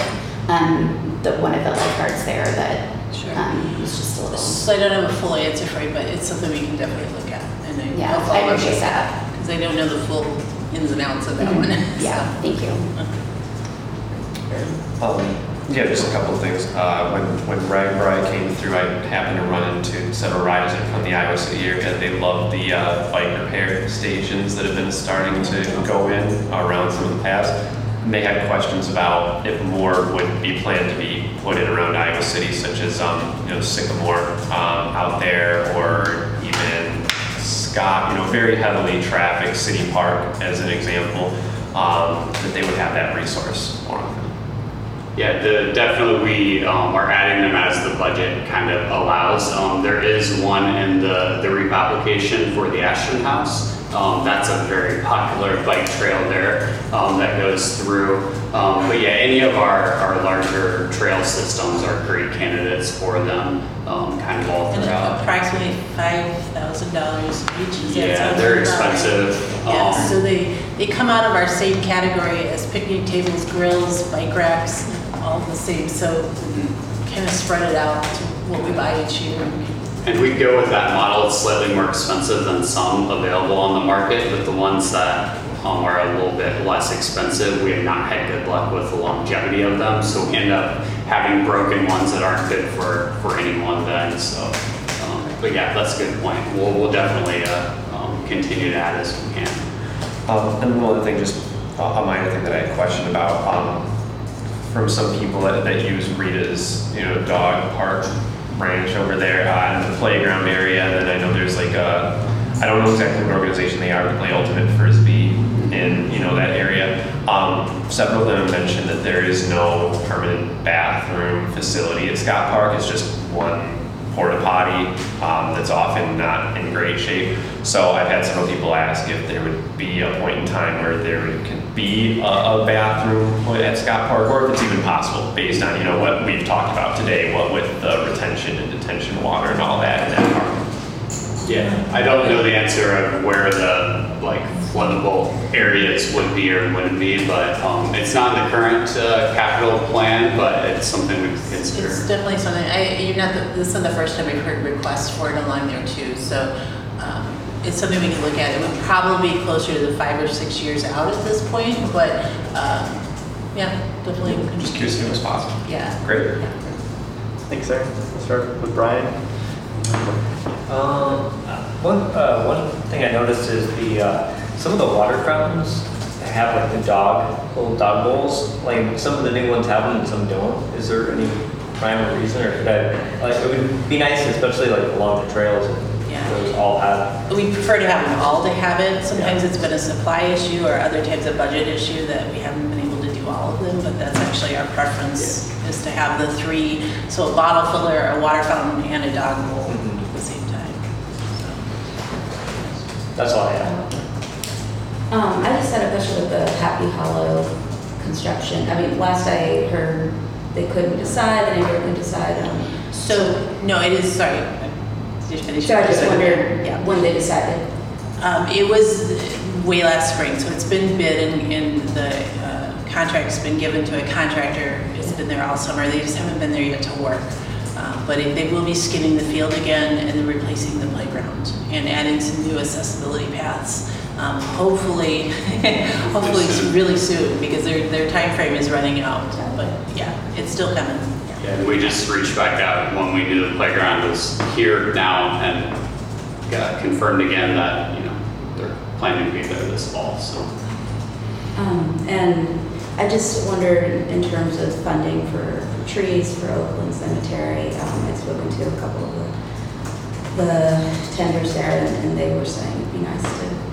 um, the, one of the lifeguards there that Sure. um, was just a little, So I don't have a full answer for you, but it's something we can definitely look at. and I- Yeah, I'll I follow up appreciate with- that. Because I don't know the full ins and outs of that one. yeah, thank you. Um, Yeah, just a couple of things. Uh, When, when RAGBRAI came through, I happened to run into several riders from the Iowa City area. They love the uh, bike repair stations that have been starting to go in around some of the paths. And they had questions about if more would be planned to be put in around Iowa City, such as, um, you know, Sycamore um, out there, or even Scott, you know, very heavily trafficked city park as an example, um, that they would have that resource more often. Yeah, the, definitely we um, are adding them as the budget kind of allows. Um, there is one in the, the REAP application for the Ashton House. Um, that's a very popular bike trail there um, that goes through. Um, but yeah, any of our, our larger trail systems are great candidates for them, um, kind of all And throughout. approximately five thousand dollars each. Does that Yeah, they're expensive. Yeah, Um, so they, they come out of our same category as picnic tables, grills, bike racks, all the same. So kind of spread it out to what we buy each year. And we go with that model, it's slightly more expensive than some available on the market, but the ones that um, are a little bit less expensive, we have not had good luck with the longevity of them, so we end up having broken ones that aren't good for, for anyone then, so. um, But yeah, that's a good point, we'll, we'll definitely uh, um, continue to add as we can. Um, and one other thing, just a a minor thing that I had a question about, um, from some people that, that use Rita's, you know, dog park branch over there, uh, in the playground area, and then I know there's like a, I don't know exactly what organization they are, but play ultimate frisbee in, you know, that area. Um, several of them mentioned that there is no permanent bathroom facility at Scott Park, it's just one porta potty um, that's often not in great shape. So I've had several people ask if there would be a point in time where there could be a, a bathroom put at Scott Park, or if it's even possible, based on you know what we've talked about today, what with the retention and detention water and all that in that park. Yeah, I don't know the answer of where the like floodable areas would be or wouldn't be, but um, it's not in the current uh, capital plan, but it's something we could consider. It's definitely something, I, you're not, the- this is the first time we've heard requests for it along there too, so it's something we can look at. It would probably be closer to the five or six years out at this point, but, um, yeah, definitely. we can- Just curious if it was possible. Yeah. Great. Thanks, sir. We'll start with Brian. Um, one, uh, one thing I noticed is the, uh, some of the water fountains have like the dog, little dog bowls. Like some of the new ones have them and some don't. Is there any rhyme or reason or could I, like, it would be nice, especially like along the trails, if those all have. We prefer to have them all to have it. Sometimes it's been a supply issue or other times a budget issue that we haven't been able to do all of them, but that's actually our preference is to have the three, so a bottle filler, a water fountain, and a dog bowl Mhm. at the same time. That's all I have. Um, I just had a question with the Happy Hollow construction. I mean, last I heard, they couldn't decide, the neighbor couldn't decide. um, So, no, it is, sorry. Just finish. So I just wondered Yeah. when they decided. Um, it was way last spring, so it's been bid and, and the uh, contract's been given to a contractor. It's been there all summer. They just haven't been there yet to work. Uh, But it- they will be skinning the field again and then replacing the playground and adding some new accessibility paths. Um, Hopefully, hopefully really soon because their, their time frame is running out. But yeah, it's still coming. And we just reached back out when we knew the playground was here now and got confirmed again that, you know, they're planning to be there this fall, so. Um, And I just wondered in terms of funding for for trees for Oakland Cemetery, um, I've spoken to a couple of the, the tenders there and and they were saying it'd be nice to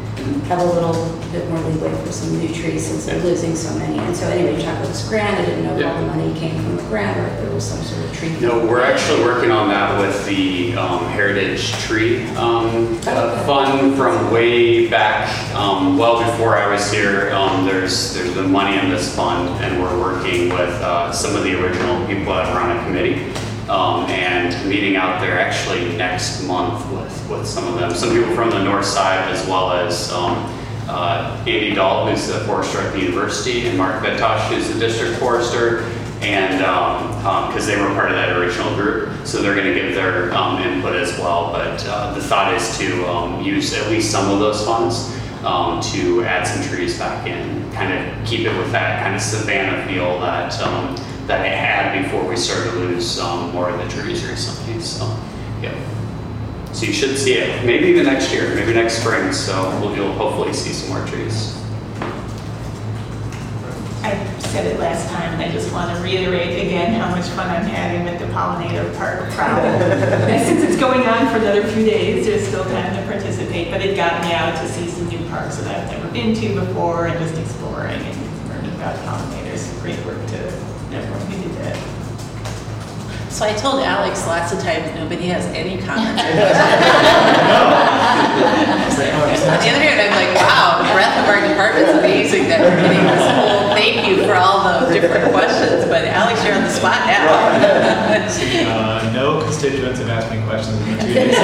have a little bit more leeway for some new trees since they're losing so many. And so anyway, Chocolate's grant, I didn't know if all the money came from the grant or if there was some sort of tree. No, we're actually working on that with the um, Heritage Tree um, uh, Fund from way back, um, well before I was here. Um, There's, there's been money in this fund, and we're working with uh, some of the original people that were on a committee, um, and meeting out there actually next month with, with some of them. Some people from the north side, as well as um, uh, Andy Dahl, who's the forester at the university, and Mark Vitosh, who's the district forester, and, because they were part of that original group, so they're gonna give their um, input as well. But uh, the thought is to um, use at least some of those funds um, to add some trees back in, kind of keep it with that kind of savanna feel that, that it had before we started to lose um, more of the trees recently, so, yeah. So you should see it, maybe even next year, maybe next spring, so we'll, you'll hopefully see some more trees. I said it last time, and I just want to reiterate again how much fun I'm having with the pollinator park travel. And since it's going on for another few days, there's still time to participate, but it got me out to see some new parks that I've never been to before and just exploring and learning about pollinators. Great work So I told Alex lots of times, nobody has any comments. On the other hand, I'm like, wow, the breadth of our department's amazing that we're getting this whole thank you for all the different questions, but Alex, you're on the spot now. Uh, No constituents have asked me questions in the two days.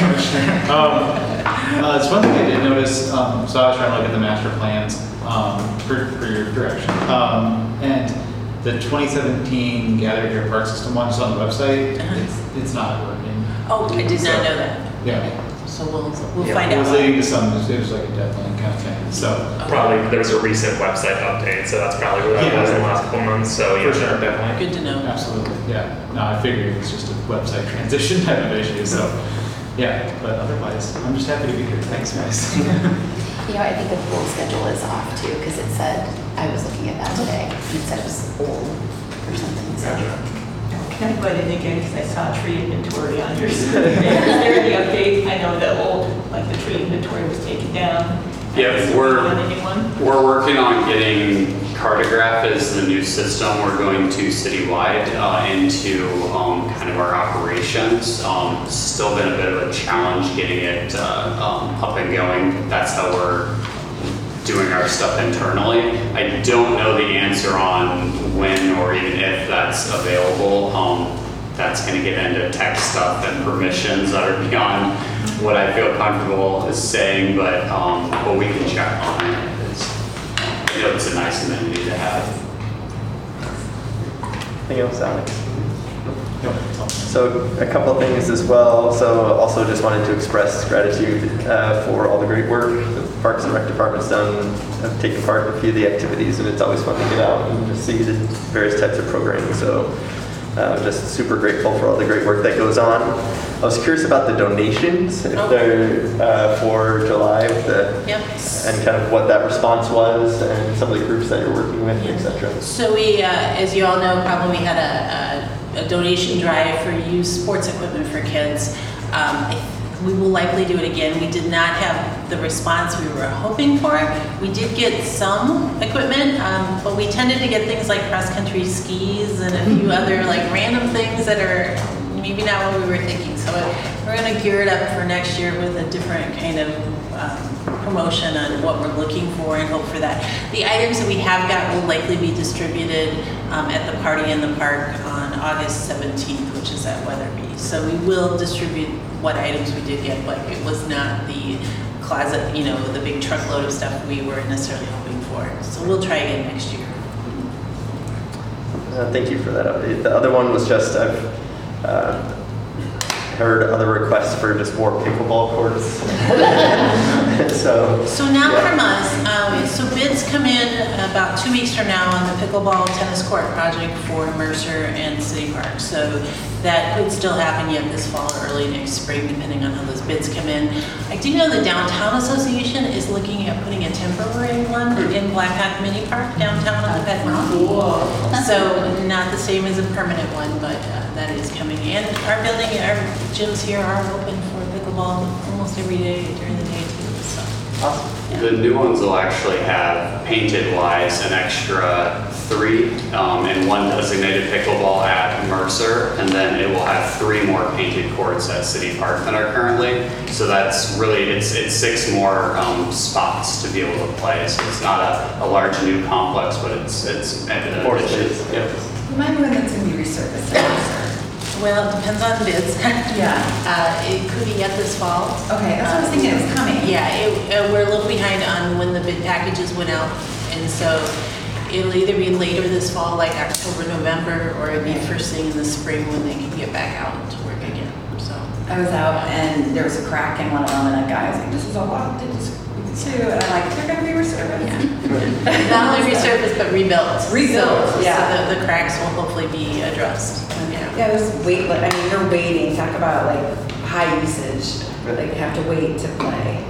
Commissioner. Um, uh, It's one thing I did notice, um, so I was trying to look at the master plans um, for for your direction. Um, And the 2017 Gather Here Park System one is on the website. Uh-huh. It's It's not working. Oh, I did not know that, Yeah. so we'll, we'll Yeah, find It was out. leading to some, it was like a dead line kind of thing, so. Probably, there was a recent website update, so that's probably what that Yeah. was in the last couple months, so yeah, For sure. definitely. Good to know. Absolutely, yeah. No, I figured it was just a website transition type of issue, so, yeah, but otherwise, I'm just happy to be here. Thanks, guys. You know, I think the pool schedule is off too, because it said, I was looking at that today, and it said it was old or something, so. Can I butt in again, because I saw tree inventory on your screen. Is there any update? I know that old, like the tree inventory was taken down. Yeah, we're- On a new one? We're working on getting Cartegraph is the new system. We're going to citywide uh, into um, kind of our operations. Um, Still been a bit of a challenge getting it uh, um, up and going. That's how we're doing our stuff internally. I don't know the answer on when or even if that's available. Um, That's going to get into tech stuff and permissions that are beyond what I feel comfortable is saying, but, um, but we can check on it. It's, you know, it's a nice amenity to have. Anything else, Alex? No, So a couple of things as well. So also just wanted to express gratitude uh, for all the great work the Parks and Rec Department's done. I've taken part in a few of the activities and it's always fun to get out and just see the various types of programming. So uh, I'm just super grateful for all the great work that goes on. I was curious about the donations, if Oh. they're uh, for July, with the, Yep. and kind of what that response was and some of the groups that you're working with, et cetera. So we, uh, as you all know, probably we had a, a- a donation drive for used sports equipment for kids. Um, I- We will likely do it again. We did not have the response we were hoping for. We did get some equipment, um, but we tended to get things like cross-country skis and a few other like random things that are maybe not what we were thinking. So we're gonna gear it up for next year with a different kind of um, promotion on what we're looking for and hope for that. The items that we have got will likely be distributed um, at the party in the park on August 17th, which is at Wetherby. So we will distribute what items we did get, but it was not the closet, you know, the big truckload of stuff we were necessarily hoping for. So we'll try again next year. Uh, Thank you for that update. The other one was just, I've uh, heard other requests for just more pickleball courts. So. So now yeah. from us, um, so bids come in about two weeks from now on the pickleball tennis court project for Mercer and City Park. So that could still happen yet this fall or early next spring, depending on how those bids come in. I do know the Downtown Association is looking at putting a temporary one in Black Hawk Mini Park downtown on the Ped Mall. So not the same as a permanent one, but uh, that is coming. And our building, our gyms here are open for pickleball almost every day during Awesome. The new ones will actually have painted wise an extra three um, and one designated pickleball at Mercer, and then it will have three more painted courts at City Park than are currently. So that's really it's it's six more um, spots to be able to play. So it's not a, a large new complex, but it's it's an Four addition. spaces. Yep. Remind me when that's gonna be resurfaced. Well, it depends on bids. Yeah. Uh, It could be yet this fall. Okay, that's what I was thinking, it was coming. Yeah, it- uh, we're a little behind on when the bid packages went out. And so it'll either be later this fall, like October, November, or it'll be first thing in the spring when they can get back out to work again, so. I was out and there was a crack in one of them and a guy was like, this is a lot, this is too. And I'm like, they're gonna be resurfaced. Not only resurfaced, but rebuilt. Rebuilt, So- yeah. So the, the cracks will hopefully be addressed, yeah. Yeah, there's wait, like, I mean, you're waiting, talk about like high usage, like you have to wait to play.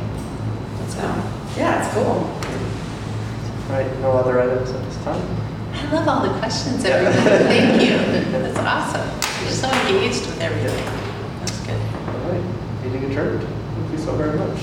So, yeah, it's cool. All right, no other items at this time? I love all the questions, everybody. Thank you. That's awesome. You're so engaged with everything. That's good. All right, meeting adjourned. Thank you so very much.